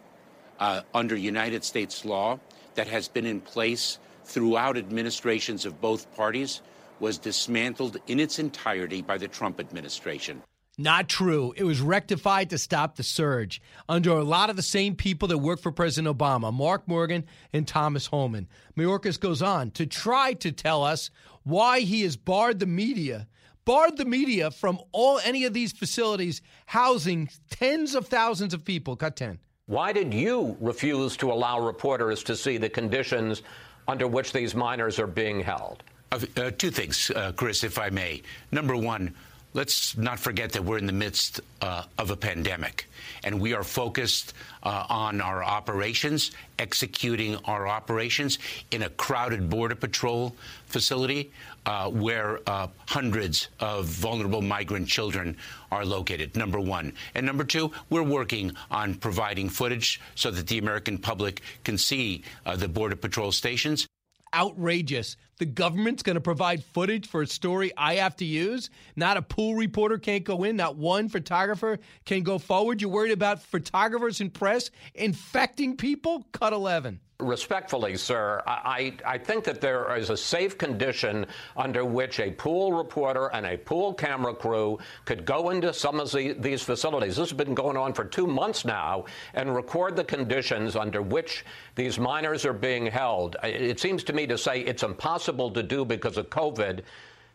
uh, under United States law that has been in place throughout administrations of both parties was dismantled in its entirety by the Trump administration. Not true. It was rectified to stop the surge under a lot of the same people that worked for President Obama, Mark Morgan and Thomas Homan. Mayorkas goes on to try to tell us why he has barred the media, barred the media from all any of these facilities housing tens of thousands of people. Cut 10. Why did you refuse to allow reporters to see the conditions under which these minors are being held? Uh, uh, two things, uh, Chris, if I may. Number one, let's not forget that we're in the midst uh, of a pandemic, and we are focused uh, on our operations, executing our operations in a crowded Border Patrol facility uh, where uh, hundreds of vulnerable migrant children are located, number one. And number two, we're working on providing footage so that the American public can see uh, the Border Patrol stations outrageous. The government's going to provide footage for a story I have to use. Not a pool reporter can't go in. Not one photographer can go forward. You're worried about photographers and press infecting people? Cut 11. Respectfully, sir, I, I think that there is a safe condition under which a pool reporter and a pool camera crew could go into some of the, these facilities. This has been going on for two months now and record the conditions under which these minors are being held. It seems to me to say it's impossible to do because of COVID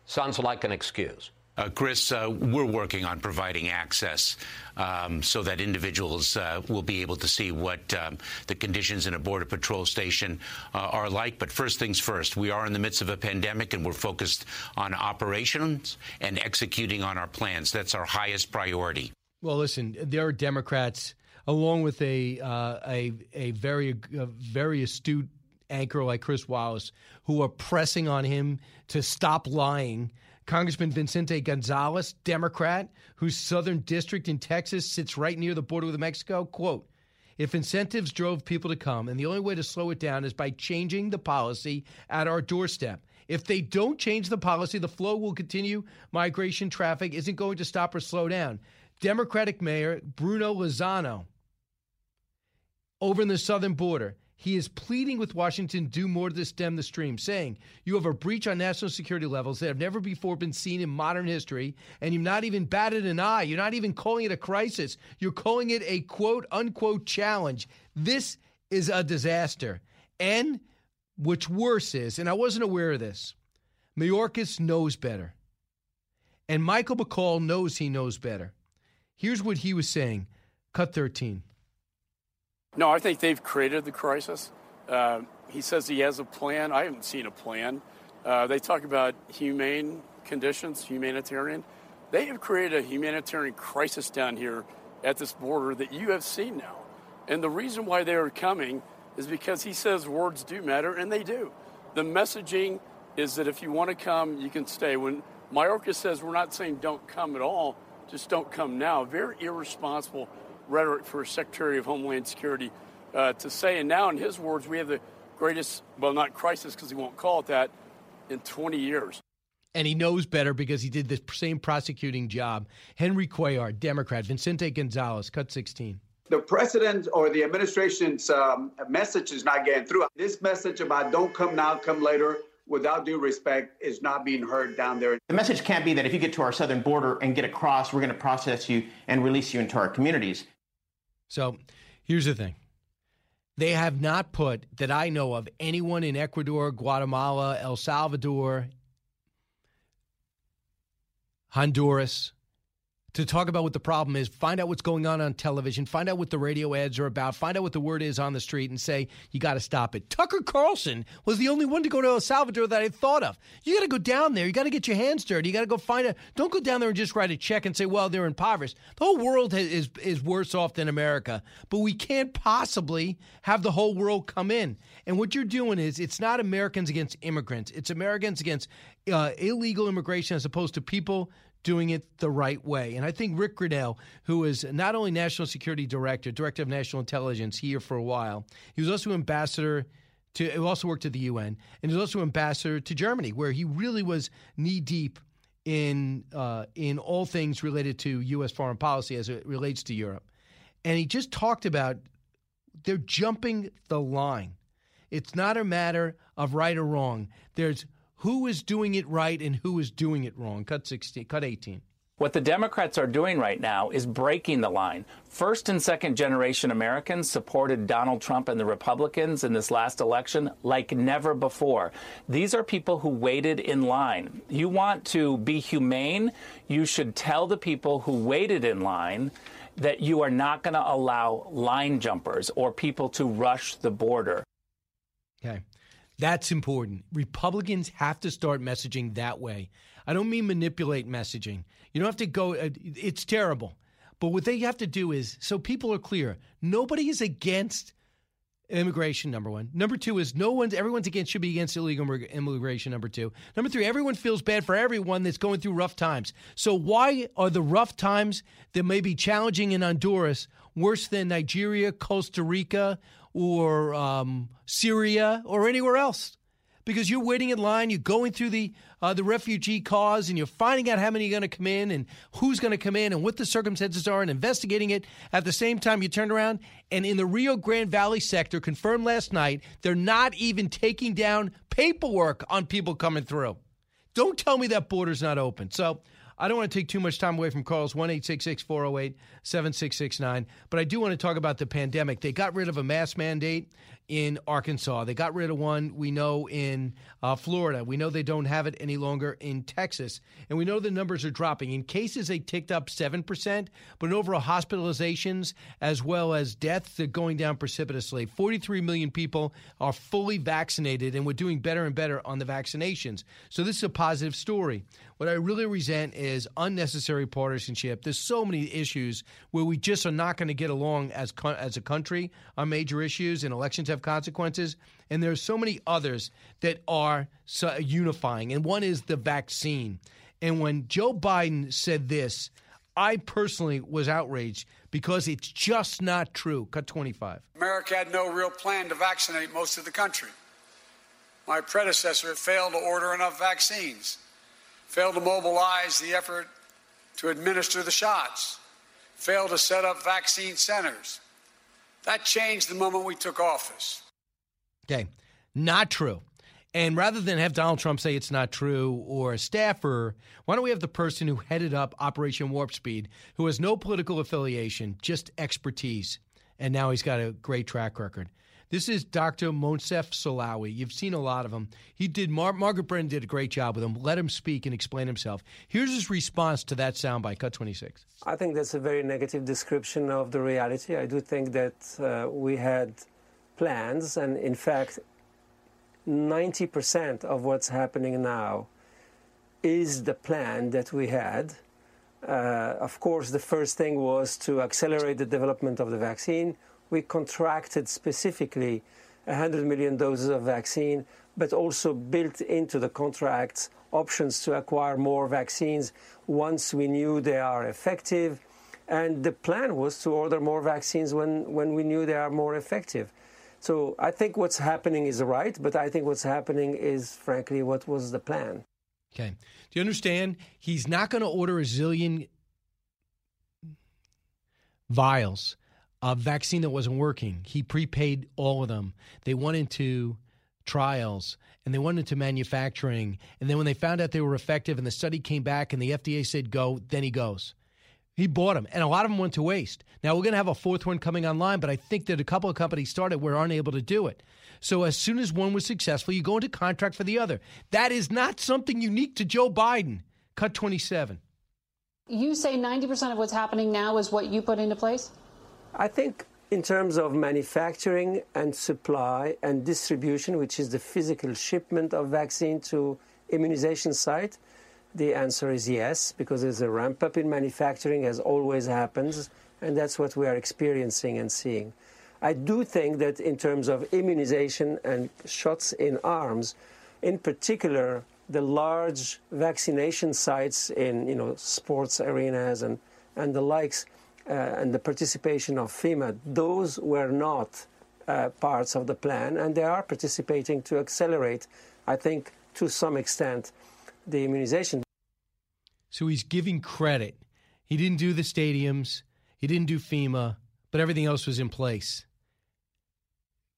sounds like an excuse. Uh, Chris, uh, we're working on providing access um, so that individuals uh, will be able to see what um, the conditions in a Border Patrol station uh, are like. But first things first, we are in the midst of a pandemic and we're focused on operations and executing on our plans. That's our highest priority. Well, listen, there are Democrats, along with a uh, a, a very a very astute anchor like Chris Wallace, who are pressing on him to stop lying Congressman Vicente Gonzalez, Democrat, whose southern district in Texas sits right near the border with Mexico, quote, if incentives drove people to come, and the only way to slow it down is by changing the policy at our doorstep. If they don't change the policy, the flow will continue. Migration traffic isn't going to stop or slow down. Democratic Mayor Bruno Lozano over in the southern border he is pleading with Washington to do more to stem the stream, saying, You have a breach on national security levels that have never before been seen in modern history, and you've not even batted an eye. You're not even calling it a crisis. You're calling it a quote unquote challenge. This is a disaster. And which worse is, and I wasn't aware of this, Mayorkas knows better. And Michael McCaul knows he knows better. Here's what he was saying. Cut 13. No, I think they've created the crisis. Uh, he says he has a plan. I haven't seen a plan. Uh, they talk about humane conditions, humanitarian. They have created a humanitarian crisis down here at this border that you have seen now. And the reason why they are coming is because he says words do matter, and they do. The messaging is that if you want to come, you can stay. When Mayorkas says we're not saying don't come at all, just don't come now, very irresponsible rhetoric for a Secretary of Homeland Security uh, to say. And now, in his words, we have the greatest, well, not crisis because he won't call it that, in 20 years. And he knows better because he did the same prosecuting job. Henry Cuellar, Democrat. Vicente Gonzalez, cut 16 the president or the administration's um, message is not getting through. This message about don't come now, come later, without due respect, is not being heard down there. The message can't be that if you get to our southern border and get across, we're going to process you and release you into our communities. So here's the thing. They have not put, that I know of, anyone in Ecuador, Guatemala, El Salvador, Honduras, to talk about what the problem is, find out what's going on on television, find out what the radio ads are about, find out what the word is on the street, and say, you got to stop it. Tucker Carlson was the only one to go to El Salvador that I thought of. You got to go down there. You got to get your hands dirty. You got to go find a. Don't go down there and just write a check and say, well, they're impoverished. The whole world is, is worse off than America, but we can't possibly have the whole world come in. And what you're doing is, it's not Americans against immigrants, it's Americans against uh, illegal immigration as opposed to people doing it the right way. And I think Rick Grenell, who is not only National Security Director, Director of National Intelligence here for a while, he was also ambassador to, he also worked at the UN, and he was also ambassador to Germany, where he really was knee deep in uh, in all things related to U.S. foreign policy as it relates to Europe. And he just talked about they're jumping the line. It's not a matter of right or wrong. There's who is doing it right and who is doing it wrong. Cut 16, cut 18. What the Democrats are doing right now is breaking the line. First and second generation Americans supported Donald Trump and the Republicans in this last election like never before. These are people who waited in line. You want to be humane, you should tell the people who waited in line that you are not going to allow line jumpers or people to rush the border. Okay. That's important. Republicans have to start messaging that way. I don't mean manipulate messaging. You don't have to go, uh, it's terrible. But what they have to do is so people are clear nobody is against immigration, number one. Number two is no one's, everyone's against, should be against illegal immigration, number two. Number three, everyone feels bad for everyone that's going through rough times. So why are the rough times that may be challenging in Honduras worse than Nigeria, Costa Rica, or um, Syria or anywhere else because you're waiting in line, you're going through the uh, the refugee cause, and you're finding out how many are going to come in and who's going to come in and what the circumstances are, and investigating it. At the same time, you turn around and in the Rio Grande Valley sector, confirmed last night, they're not even taking down paperwork on people coming through. Don't tell me that border's not open. So I don't want to take too much time away from calls 1 408 7669. But I do want to talk about the pandemic. They got rid of a mask mandate in Arkansas. They got rid of one, we know, in uh, Florida. We know they don't have it any longer in Texas. And we know the numbers are dropping. In cases, they ticked up 7%, but in overall hospitalizations as well as deaths, they're going down precipitously. 43 million people are fully vaccinated, and we're doing better and better on the vaccinations. So this is a positive story. What I really resent is unnecessary partisanship. There's so many issues where we just are not going to get along as as a country on major issues, and elections have consequences. And there are so many others that are so unifying. And one is the vaccine. And when Joe Biden said this, I personally was outraged because it's just not true. Cut 25. America had no real plan to vaccinate most of the country. My predecessor failed to order enough vaccines failed to mobilize the effort to administer the shots, failed to set up vaccine centers. That changed the moment we took office. Okay, not true. And rather than have Donald Trump say it's not true or a staffer, why don't we have the person who headed up Operation Warp Speed, who has no political affiliation, just expertise, and now he's got a great track record? This is Dr. Moncef Slaoui. You've seen a lot of him. He did. Mar- Margaret Brennan did a great job with him. Let him speak and explain himself. Here's his response to that soundbite. Cut 26. I think that's a very negative description of the reality. I do think that uh, we had plans, and in fact, 90% of what's happening now is the plan that we had Uh, of course, the first thing was to accelerate the development of the vaccine. We contracted specifically 100 million doses of vaccine, but also built into the contracts options to acquire more vaccines once we knew they are effective. And the plan was to order more vaccines when, when we knew they are more effective. So I think what's happening is right, but I think what's happening is, frankly, what was the plan. Okay. Do you understand? He's not going to order a zillion vials of vaccine that wasn't working. He prepaid all of them. They went into trials and they went into manufacturing. And then when they found out they were effective and the study came back and the FDA said go, then he goes. He bought them, and a lot of them went to waste. Now we're going to have a fourth one coming online, but I think that a couple of companies started were unable to do it. So as soon as one was successful, you go into contract for the other. That is not something unique to Joe Biden. Cut 27. You say 90% of what's happening now is what you put into place? I think in terms of manufacturing and supply and distribution, which is the physical shipment of vaccine to immunization site, the answer is yes, because there's a ramp up in manufacturing, as always happens, and that's what we are experiencing and seeing. I do think that in terms of immunization and shots in arms, in particular, the large vaccination sites in you know sports arenas and, and the likes, and the participation of FEMA, those were not uh, parts of the plan, and they are participating to accelerate, I think, to some extent, the immunization. So he's giving credit. He didn't do the stadiums, he didn't do FEMA, but everything else was in place.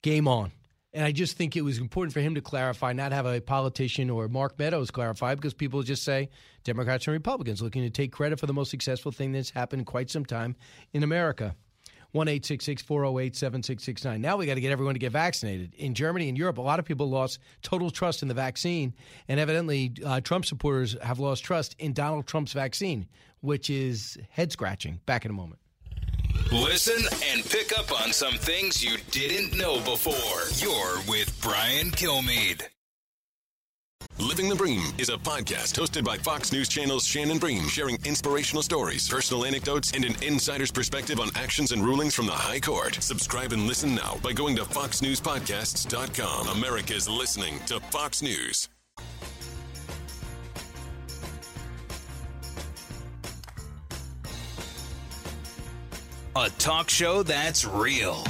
Game on. And I just think it was important for him to clarify, not have a politician or Mark Meadows clarify, because people just say Democrats and Republicans looking to take credit for the most successful thing that's happened in quite some time in America. 1 408 7669. Now we got to get everyone to get vaccinated. In Germany and Europe, a lot of people lost total trust in the vaccine. And evidently, uh, Trump supporters have lost trust in Donald Trump's vaccine, which is head scratching. Back in a moment. Listen and pick up on some things you didn't know before. You're with Brian Kilmeade. Living the Bream is a podcast hosted by Fox News Channel's Shannon Bream, sharing inspirational stories, personal anecdotes, and an insider's perspective on actions and rulings from the High Court. Subscribe and listen now by going to foxnewspodcasts.com. America's listening to Fox News. A talk show that's real.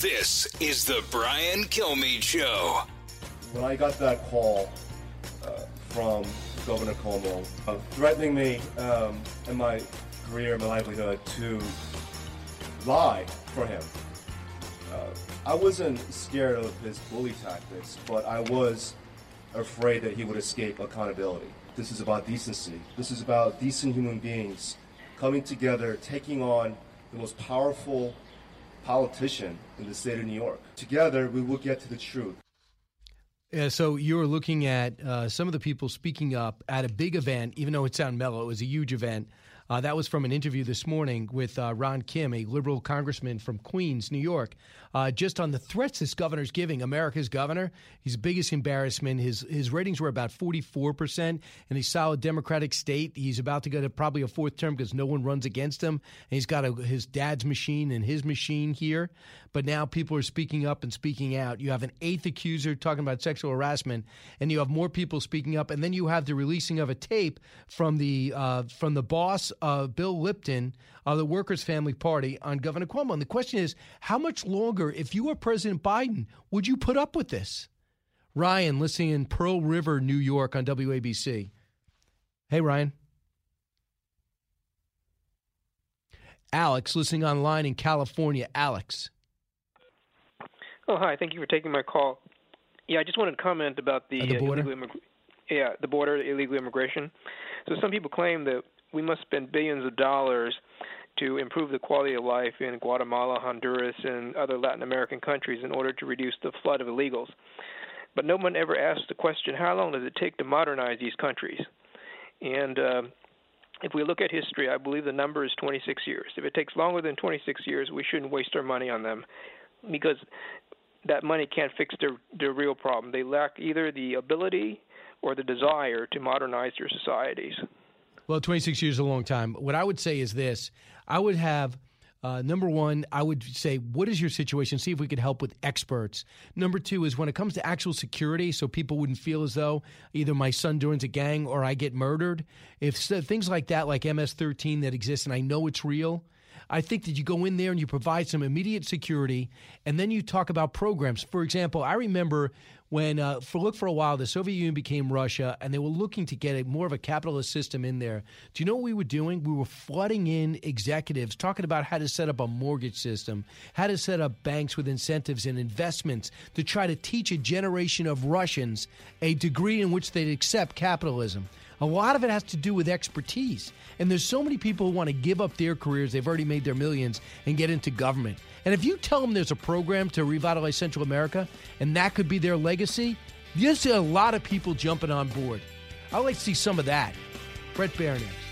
This is the Brian Kilmeade Show. When I got that call uh, from Governor Cuomo uh, threatening me um, in my career, my livelihood, to lie for him, uh, I wasn't scared of his bully tactics, but I was afraid that he would escape accountability. This is about decency. This is about decent human beings coming together, taking on the most powerful politician in the state of New York. Together, we will get to the truth. Yeah, so you're looking at uh, some of the people speaking up at a big event, even though it sounded mellow, it was a huge event. Uh, that was from an interview this morning with uh, Ron Kim, a liberal congressman from Queens, New York, uh, just on the threats this governor's giving. America's governor, his biggest embarrassment. His his ratings were about 44 percent in a solid Democratic state. He's about to go to probably a fourth term because no one runs against him. And he's got a, his dad's machine and his machine here. But now people are speaking up and speaking out. You have an eighth accuser talking about sexual harassment, and you have more people speaking up. And then you have the releasing of a tape from the uh, from the boss uh, Bill Lipton of the Workers' Family Party on Governor Cuomo. And the question is, how much longer, if you were President Biden, would you put up with this? Ryan, listening in Pearl River, New York on WABC. Hey, Ryan. Alex, listening online in California. Alex. Oh, hi. Thank you for taking my call. Yeah, I just wanted to comment about the, Uh, the uh, border? illegal immig- yeah, the border illegal immigration. So some people claim that we must spend billions of dollars to improve the quality of life in Guatemala, Honduras, and other Latin American countries in order to reduce the flood of illegals. But no one ever asks the question: How long does it take to modernize these countries? And uh, if we look at history, I believe the number is 26 years. If it takes longer than 26 years, we shouldn't waste our money on them because that money can't fix their their real problem. They lack either the ability or the desire to modernize their societies. Well, 26 years is a long time. What I would say is this I would have. Uh, number one, I would say, what is your situation? See if we could help with experts. Number two is when it comes to actual security, so people wouldn't feel as though either my son joins a gang or I get murdered. If so, things like that, like MS 13 that exists, and I know it's real, I think that you go in there and you provide some immediate security, and then you talk about programs. For example, I remember when, uh, for look for a while, the Soviet Union became Russia, and they were looking to get a more of a capitalist system in there. Do you know what we were doing? We were flooding in executives talking about how to set up a mortgage system, how to set up banks with incentives and investments to try to teach a generation of Russians a degree in which they'd accept capitalism. A lot of it has to do with expertise. And there's so many people who want to give up their careers, they've already made their millions, and get into government. And if you tell them there's a program to revitalize Central America and that could be their legacy, you'll see a lot of people jumping on board. I'd like to see some of that. Bret Baier next.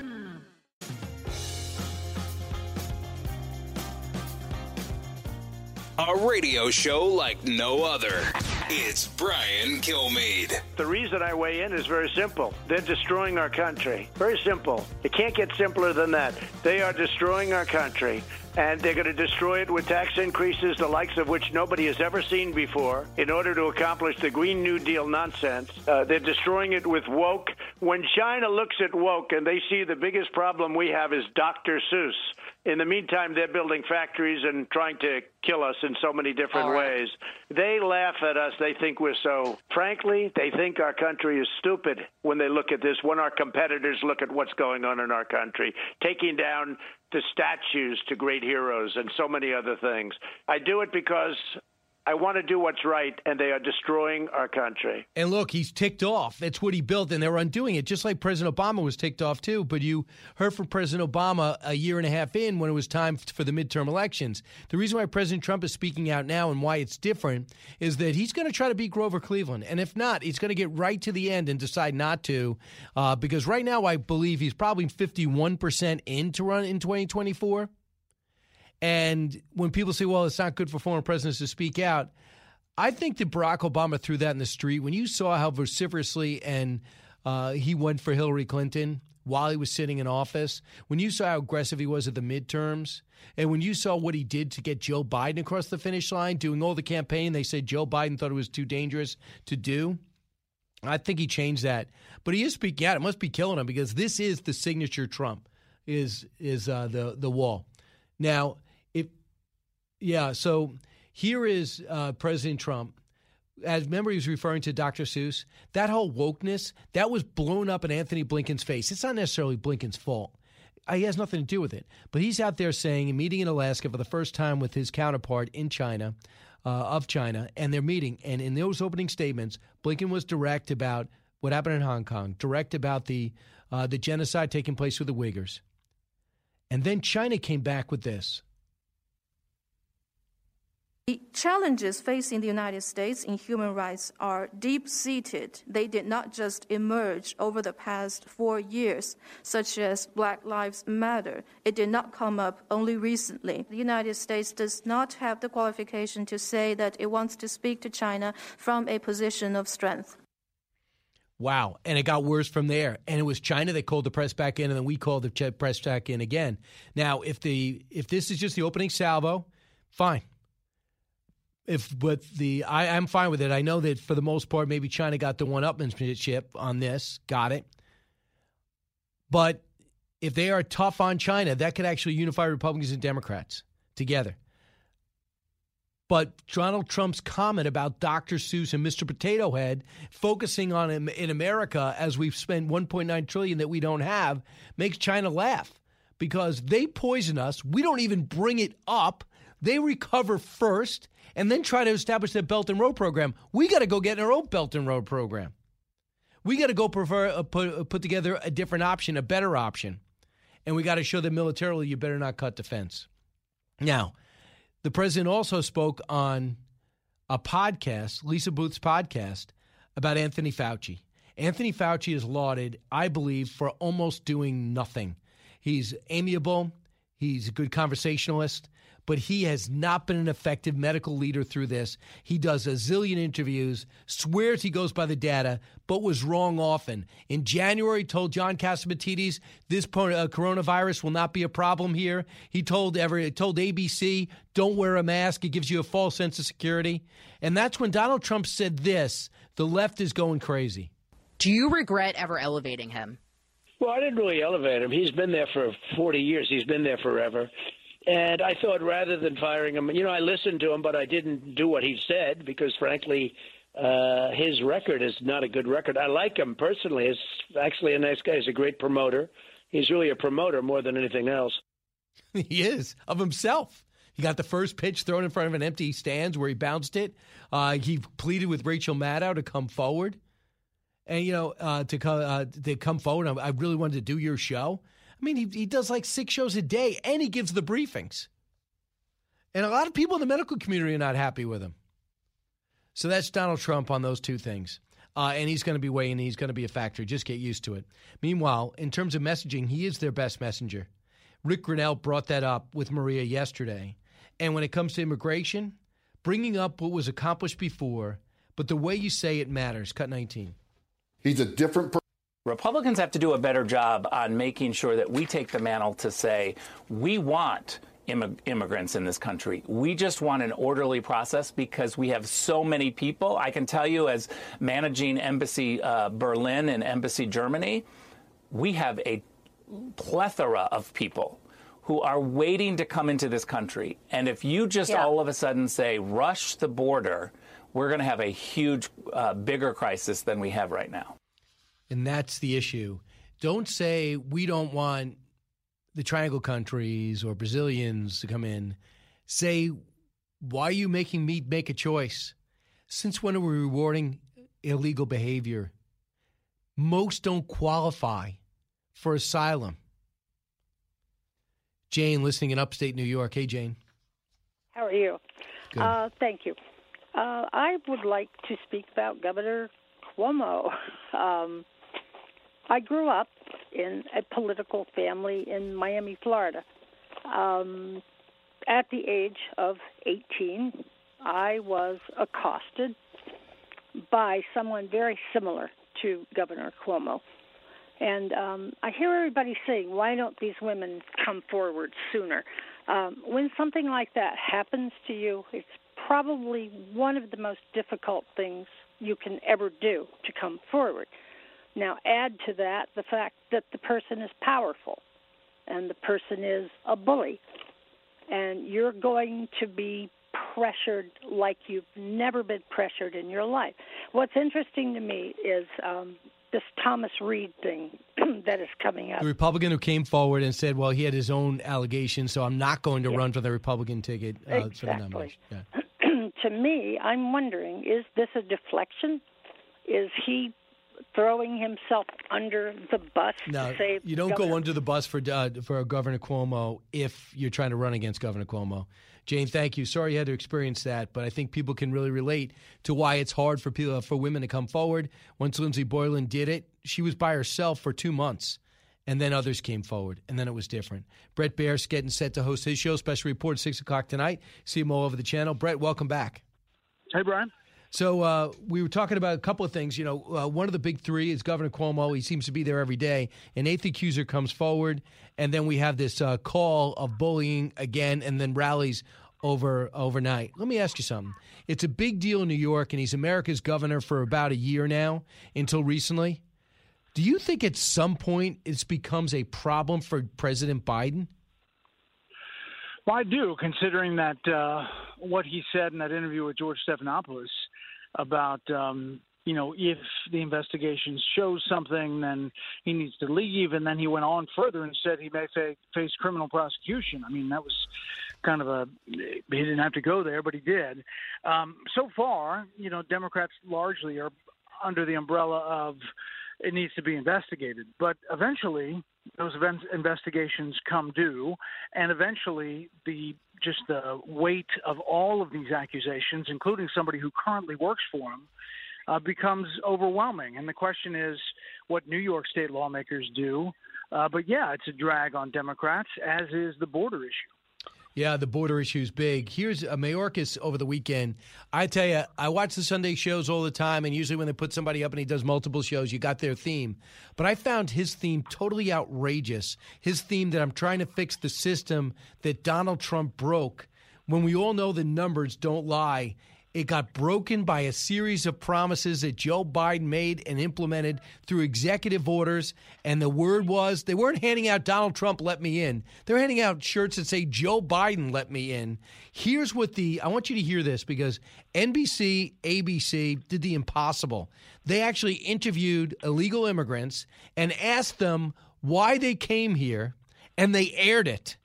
A radio show like no other. It's Brian Kilmeade. The reason I weigh in is very simple. They're destroying our country. Very simple. It can't get simpler than that. They are destroying our country. And they're going to destroy it with tax increases, the likes of which nobody has ever seen before, in order to accomplish the Green New Deal nonsense. Uh, they're destroying it with woke. When China looks at woke and they see the biggest problem we have is Dr. Seuss, in the meantime, they're building factories and trying to kill us in so many different right. ways. They laugh at us. They think we're so. Frankly, they think our country is stupid when they look at this, when our competitors look at what's going on in our country, taking down the statues to great heroes and so many other things. I do it because I want to do what's right, and they are destroying our country. And look, he's ticked off. That's what he built, and they're undoing it, just like President Obama was ticked off too. But you heard from President Obama a year and a half in when it was time for the midterm elections. The reason why President Trump is speaking out now and why it's different is that he's going to try to beat Grover Cleveland, and if not, he's going to get right to the end and decide not to, uh, because right now I believe he's probably fifty-one percent in to run in twenty twenty-four. And when people say, well, it's not good for former presidents to speak out, I think that Barack Obama threw that in the street. When you saw how vociferously and uh, he went for Hillary Clinton while he was sitting in office, when you saw how aggressive he was at the midterms, and when you saw what he did to get Joe Biden across the finish line, doing all the campaign, they said Joe Biden thought it was too dangerous to do. I think he changed that, but he is speaking out. It must be killing him because this is the signature Trump. Is is uh, the the wall now? Yeah. So here is uh, President Trump. As remember, he was referring to Dr. Seuss. That whole wokeness that was blown up in Anthony Blinken's face. It's not necessarily Blinken's fault. Uh, he has nothing to do with it. But he's out there saying, meeting in Alaska for the first time with his counterpart in China, uh, of China, and they're meeting. And in those opening statements, Blinken was direct about what happened in Hong Kong, direct about the uh, the genocide taking place with the Uyghurs. And then China came back with this. The challenges facing the United States in human rights are deep seated. They did not just emerge over the past four years, such as Black Lives Matter. It did not come up only recently. The United States does not have the qualification to say that it wants to speak to China from a position of strength. Wow. And it got worse from there. And it was China that called the press back in, and then we called the press back in again. Now, if the if this is just the opening salvo, fine if but the I, am fine with it. I know that for the most part, maybe China got the one upmanship on this. Got it. But if they are tough on China, that could actually unify Republicans and Democrats together. But Donald Trump's comment about Dr. Seuss and Mr. Potato Head focusing on him in America as we've spent 1.9 trillion that we don't have makes China laugh because they poison us. We don't even bring it up. They recover first and then try to establish that Belt and Road program. We got to go get our own Belt and Road program. We got to go prefer, uh, put, uh, put together a different option, a better option. And we got to show them militarily you better not cut defense. Now, the president also spoke on a podcast, Lisa Booth's podcast, about Anthony Fauci. Anthony Fauci is lauded, I believe, for almost doing nothing. He's amiable, he's a good conversationalist, but he has not been an effective medical leader through this. He does a zillion interviews, swears he goes by the data, but was wrong often. In January, told John Catsimatidis this uh, coronavirus will not be a problem here. He told every told ABC, "Don't wear a mask; it gives you a false sense of security." And that's when Donald Trump said this: "The left is going crazy." Do you regret ever elevating him? Well, I didn't really elevate him. He's been there for 40 years. He's been there forever. And I thought rather than firing him, you know, I listened to him, but I didn't do what he said because, frankly, uh, his record is not a good record. I like him personally. He's actually a nice guy. He's a great promoter. He's really a promoter more than anything else. he is of himself. He got the first pitch thrown in front of an empty stands where he bounced it. Uh, he pleaded with Rachel Maddow to come forward, and you know uh, to come uh, to come forward. I really wanted to do your show. I mean, he, he does like six shows a day and he gives the briefings. And a lot of people in the medical community are not happy with him. So that's Donald Trump on those two things. Uh, and he's going to be weighing, he's going to be a factor. Just get used to it. Meanwhile, in terms of messaging, he is their best messenger. Rick Grinnell brought that up with Maria yesterday. And when it comes to immigration, bringing up what was accomplished before, but the way you say it matters. Cut 19. He's a different person. Republicans have to do a better job on making sure that we take the mantle to say we want immigrants in this country. We just want an orderly process because we have so many people. I can tell you, as managing Embassy uh, Berlin and Embassy Germany, we have a plethora of people who are waiting to come into this country. And if you just yeah. all of a sudden say, rush the border, we're going to have a huge, uh, bigger crisis than we have right now. And that's the issue. Don't say we don't want the triangle countries or Brazilians to come in. Say, why are you making me make a choice? Since when are we rewarding illegal behavior? Most don't qualify for asylum. Jane, listening in upstate New York. Hey, Jane. How are you? Uh, thank you. Uh, I would like to speak about Governor Cuomo. Um, I grew up in a political family in Miami, Florida. Um, at the age of 18, I was accosted by someone very similar to Governor Cuomo. And um, I hear everybody saying, why don't these women come forward sooner? Um, when something like that happens to you, it's probably one of the most difficult things you can ever do to come forward. Now, add to that the fact that the person is powerful and the person is a bully, and you're going to be pressured like you've never been pressured in your life. What's interesting to me is um, this Thomas Reed thing that is coming up. The Republican who came forward and said, well, he had his own allegations, so I'm not going to yeah. run for the Republican ticket uh, exactly. for the. Yeah. to me, I'm wondering is this a deflection? Is he throwing himself under the bus no, to save you don't Governor. go under the bus for uh, for Governor Cuomo if you're trying to run against Governor Cuomo. Jane, thank you. Sorry you had to experience that, but I think people can really relate to why it's hard for people for women to come forward. Once Lindsey Boylan did it, she was by herself for two months, and then others came forward, and then it was different. Bret Baier's getting set to host his show, special report six o'clock tonight. See him all over the channel. Bret, welcome back. Hey, Brian. So uh, we were talking about a couple of things. You know, uh, one of the big three is Governor Cuomo. He seems to be there every day. An eighth accuser comes forward, and then we have this uh, call of bullying again, and then rallies over overnight. Let me ask you something. It's a big deal in New York, and he's America's governor for about a year now, until recently. Do you think at some point it becomes a problem for President Biden? Well, I do, considering that uh, what he said in that interview with George Stephanopoulos about um, you know if the investigation shows something, then he needs to leave, and then he went on further and said he may fa- face criminal prosecution. I mean, that was kind of a he didn't have to go there, but he did. Um, so far, you know, Democrats largely are under the umbrella of it needs to be investigated, but eventually those investigations come due, and eventually the just the weight of all of these accusations, including somebody who currently works for him, uh, becomes overwhelming. And the question is what New York State lawmakers do. Uh, but yeah, it's a drag on Democrats, as is the border issue. Yeah, the border issue is big. Here's a uh, Mayorkas over the weekend. I tell you, I watch the Sunday shows all the time, and usually when they put somebody up and he does multiple shows, you got their theme. But I found his theme totally outrageous. His theme that I'm trying to fix the system that Donald Trump broke. When we all know the numbers don't lie, it got broken by a series of promises that Joe Biden made and implemented through executive orders. And the word was they weren't handing out Donald Trump let me in. They're handing out shirts that say Joe Biden let me in. Here's what the I want you to hear this because NBC, ABC did the impossible. They actually interviewed illegal immigrants and asked them why they came here, and they aired it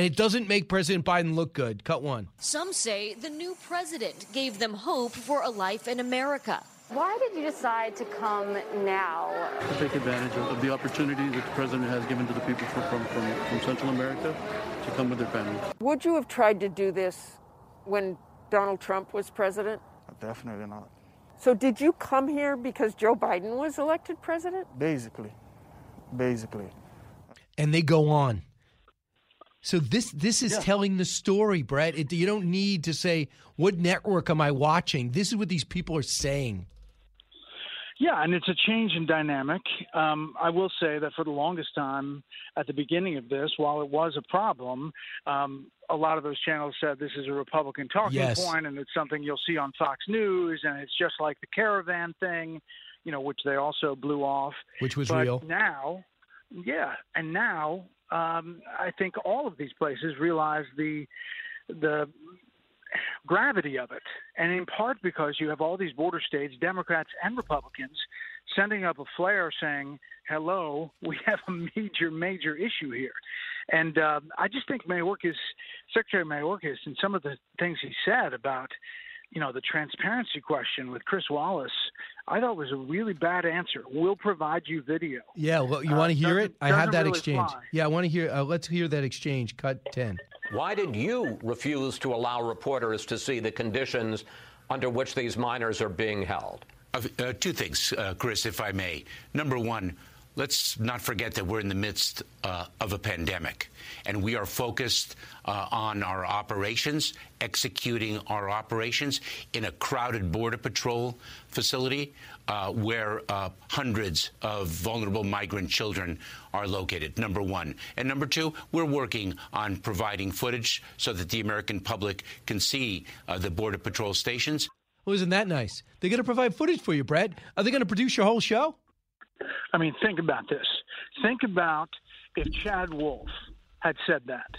and it doesn't make President Biden look good. Cut one. Some say the new president gave them hope for a life in America. Why did you decide to come now? To take advantage of the opportunity that the president has given to the people from, from, from, from Central America to come with their families. Would you have tried to do this when Donald Trump was president? Uh, definitely not. So, did you come here because Joe Biden was elected president? Basically. Basically. And they go on. So this this is yeah. telling the story, Bret. It, you don't need to say what network am I watching. This is what these people are saying. Yeah, and it's a change in dynamic. Um, I will say that for the longest time, at the beginning of this, while it was a problem, um, a lot of those channels said this is a Republican talking yes. point, and it's something you'll see on Fox News, and it's just like the caravan thing, you know, which they also blew off. Which was but real. Now, yeah, and now um, I think all of these places realize the the gravity of it, and in part because you have all these border states, Democrats and Republicans, sending up a flare saying, "Hello, we have a major, major issue here," and uh, I just think Mayorkas, Secretary Mayorkas, and some of the things he said about you know, the transparency question with Chris Wallace, I thought was a really bad answer. We'll provide you video. Yeah, well, you uh, want to hear it? I had that really exchange. Fly. Yeah, I want to hear. Uh, let's hear that exchange. Cut ten. Why did you refuse to allow reporters to see the conditions under which these minors are being held? Uh, uh two things, uh, Chris, if I may. Number one, let's not forget that we're in the midst uh, of a pandemic, and we are focused uh, on our operations, executing our operations in a crowded Border Patrol facility uh, where uh, hundreds of vulnerable migrant children are located, number one. And number two, we're working on providing footage so that the American public can see uh, the Border Patrol stations. Well, isn't that nice? They're going to provide footage for you, Bret. Are they going to produce your whole show? I mean, think about this. Think about if Chad Wolf had said that,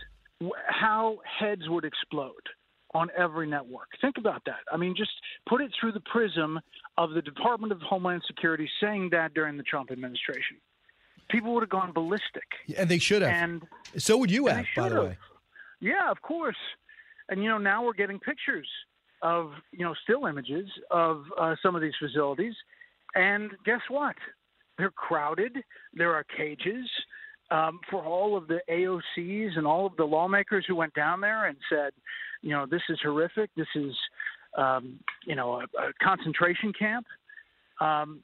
how heads would explode on every network. Think about that. I mean, just put it through the prism of the Department of Homeland Security saying that during the Trump administration. People would have gone ballistic. And they should have. And so would you have, by the way. Yeah, of course. And, you know, now we're getting pictures of, you know, still images of uh, some of these facilities. And guess what? They're crowded. There are cages. Um, for all of the AOCs and all of the lawmakers who went down there and said, you know, this is horrific. This is, um, you know, a, a concentration camp. Um,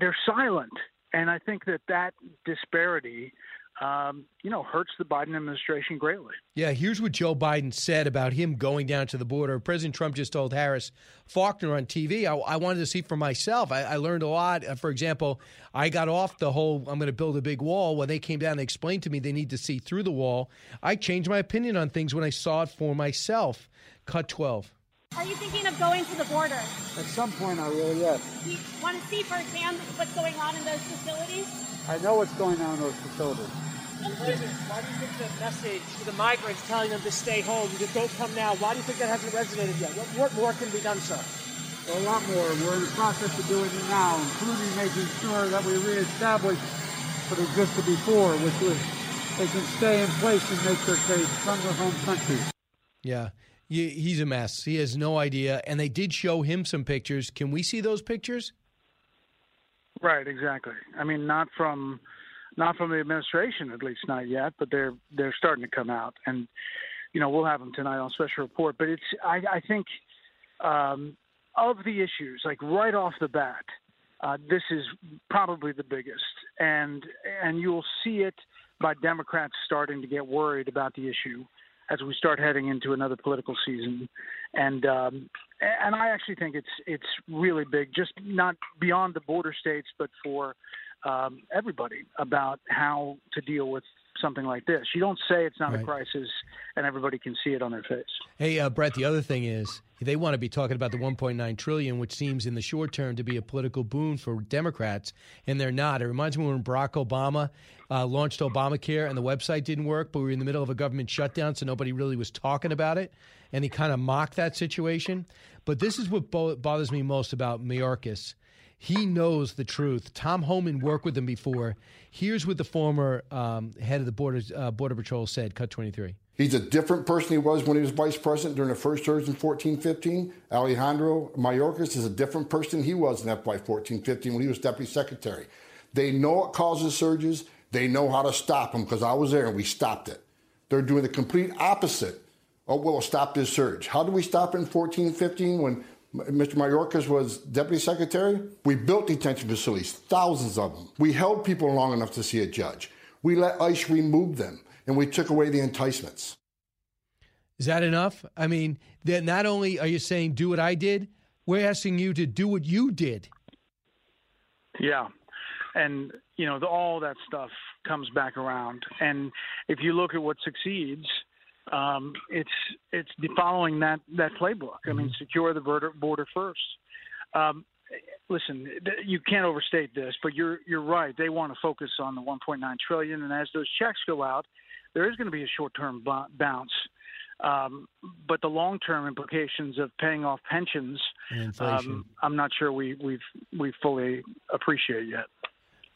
they're silent, and I think that that disparity um, you know, hurts the Biden administration greatly. Yeah, here's what Joe Biden said about him going down to the border. President Trump just told Harris Faulkner on TV, I, I wanted to see for myself. I, I, learned a lot. Uh, for example, I got off the whole I'm going to build a big wall. When they came down and explained to me they need to see through the wall, I changed my opinion on things when I saw it for myself. Cut 12. Are you thinking of going to the border? At some point, I will, yes. Do you want to see firsthand what's going on in those facilities? I know what's going on in those facilities. Why do you think the message to the migrants telling them to stay home, to don't come now, why do you think that hasn't resonated yet? What, what more can be done, sir? Well, a lot more. We're in the process of doing it now, including making sure that we reestablish what existed before, which was they can stay in place and make their case from their home country. Yeah. He's a mess. He has no idea. And they did show him some pictures. Can we see those pictures? Right, exactly. I mean, not from not from the administration, at least not yet, but they're they're starting to come out, and you know we'll have them tonight on special report. But it's I, I think um, of the issues, like right off the bat, uh, this is probably the biggest, and and you'll see it by Democrats starting to get worried about the issue as we start heading into another political season, and um, and I actually think it's it's really big, just not beyond the border states, but for um, everybody about how to deal with something like this. You don't say it's not Right. a crisis, and everybody can see it on their face. Hey, uh, Bret. The other thing is they want to be talking about the 1.9 trillion, which seems in the short term to be a political boon for Democrats, and they're not. It reminds me when Barack Obama uh, launched Obamacare and the website didn't work, but we were in the middle of a government shutdown, so nobody really was talking about it, and he kind of mocked that situation. But this is what bo- bothers me most about Mayorkas. He knows the truth. Tom Homan worked with him before. Here's what the former um, head of the border uh, border patrol said. Cut 23. He's a different person he was when he was vice president during the first surge in 14, 15. Alejandro Mayorkas is a different person he was in FY 14, 15 when he was deputy secretary. They know what causes surges. They know how to stop them because I was there and we stopped it. They're doing the complete opposite of what will stop this surge. How did we stop in 14, 15 when Mr. Mayorkas was deputy secretary? We built detention facilities, thousands of them. We held people long enough to see a judge. We let ICE remove them and we took away the enticements. Is that enough? I mean, that not only are you saying do what I did, we're asking you to do what you did. Yeah, and you know the, all that stuff comes back around. And if you look at what succeeds, um, it's it's following that that playbook. I mean, secure the border, border first. Um, listen, you can't overstate this, but you're you're right. They want to focus on the 1.9 trillion, and as those checks go out, there is going to be a short-term bounce. Um, but the long-term implications of paying off pensions, um, I'm not sure we we've we fully appreciate yet.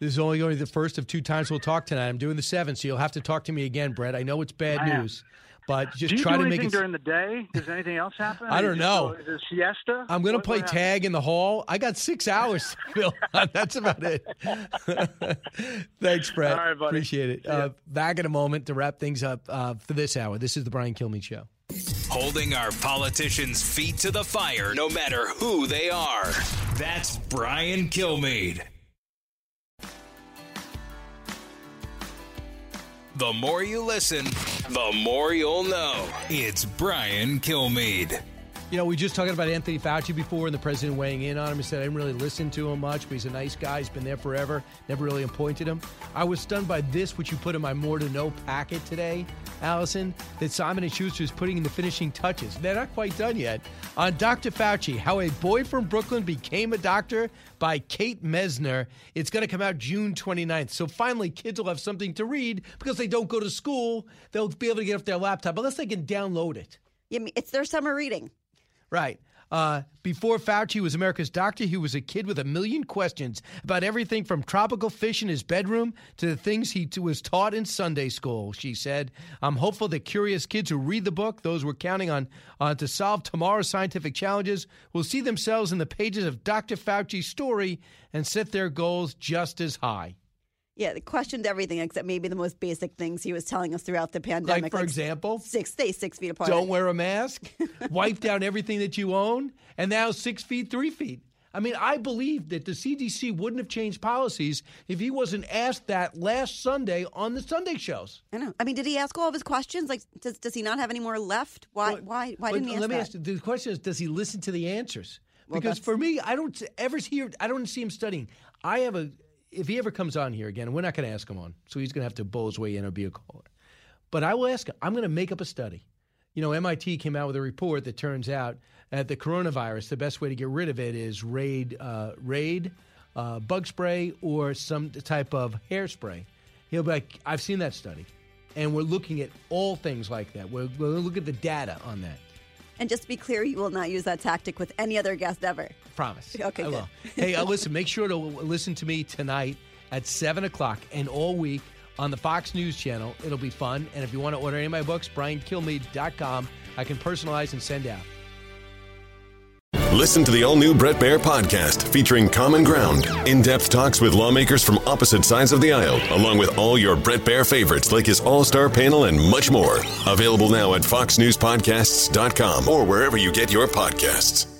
This is only going to be the first of two times we'll talk tonight. I'm doing the seventh, so you'll have to talk to me again, Bret. I know it's bad Man. news, but just try to make it. during the day? Does anything else happen? I don't know. still- Is it siesta? I'm going to play tag in the hall. I got six hours, Phil. That's about it. Thanks, Bret. All right, buddy. Appreciate it. Uh, back in a moment to wrap things up uh, for this hour. This is the Brian Kilmeade Show. Holding our politicians' feet to the fire, no matter who they are. That's Brian Kilmeade. The more you listen, the more you'll know. It's Brian Kilmeade. You know, we just talking about Anthony Fauci before, and the president weighing in on him. He said I didn't really listen to him much, but he's a nice guy. He's been there forever. Never really appointed him. I was stunned by this, which you put in my more to know packet today, Allison. That Simon and Schuster is putting in the finishing touches. They're not quite done yet. On Dr. Fauci, how a boy from Brooklyn became a doctor by Kate Messner. It's going to come out June 29th. So finally, kids will have something to read because they don't go to school. They'll be able to get off their laptop unless they can download it. Yeah, it's their summer reading. Right. Uh, before Fauci was America's doctor, he was a kid with a million questions about everything from tropical fish in his bedroom to the things he t- was taught in Sunday school. She said, "I'm hopeful that curious kids who read the book, those we're counting on uh, to solve tomorrow's scientific challenges, will see themselves in the pages of Dr. Fauci's story and set their goals just as high." Yeah, they questioned everything except maybe the most basic things he was telling us throughout the pandemic. Like, for example, six stay six feet apart. Don't wear a mask, wipe down everything that you own, and now six feet, three feet. I mean, I believe that the CDC wouldn't have changed policies if he wasn't asked that last Sunday on the Sunday shows. I know. I mean, did he ask all of his questions? Like, does, does he not have any more left? Why? why? Why didn't he ask let me that? ask you, the question is, does he listen to the answers? Well, because for me, I don't ever hear, I don't see him studying. I have a, if he ever comes on here again, we're not going to ask him on, so he's going to have to bowl his way in or be a caller. But I will ask him. I'm going to make up a study. You know, MIT came out with a report that turns out that the coronavirus, the best way to get rid of it is raid, uh, raid, uh, bug spray, or some type of hairspray. He'll be like, I've seen that study, and we're looking at all things like that. We're, we're looking at the data on that. And just to be clear, you will not use that tactic with any other guest ever. Promise. Okay, I good. will. hey, uh, listen, make sure to listen to me tonight at 7 o'clock and all week on the Fox News channel. It'll be fun. And if you want to order any of my books, briankilmeade.com. I can personalize and send out. Listen to the all new Bret Baier podcast featuring Common Ground, in depth talks with lawmakers from opposite sides of the aisle, along with all your Bret Baier favorites like his all star panel and much more. Available now at foxnewspodcasts.com or wherever you get your podcasts.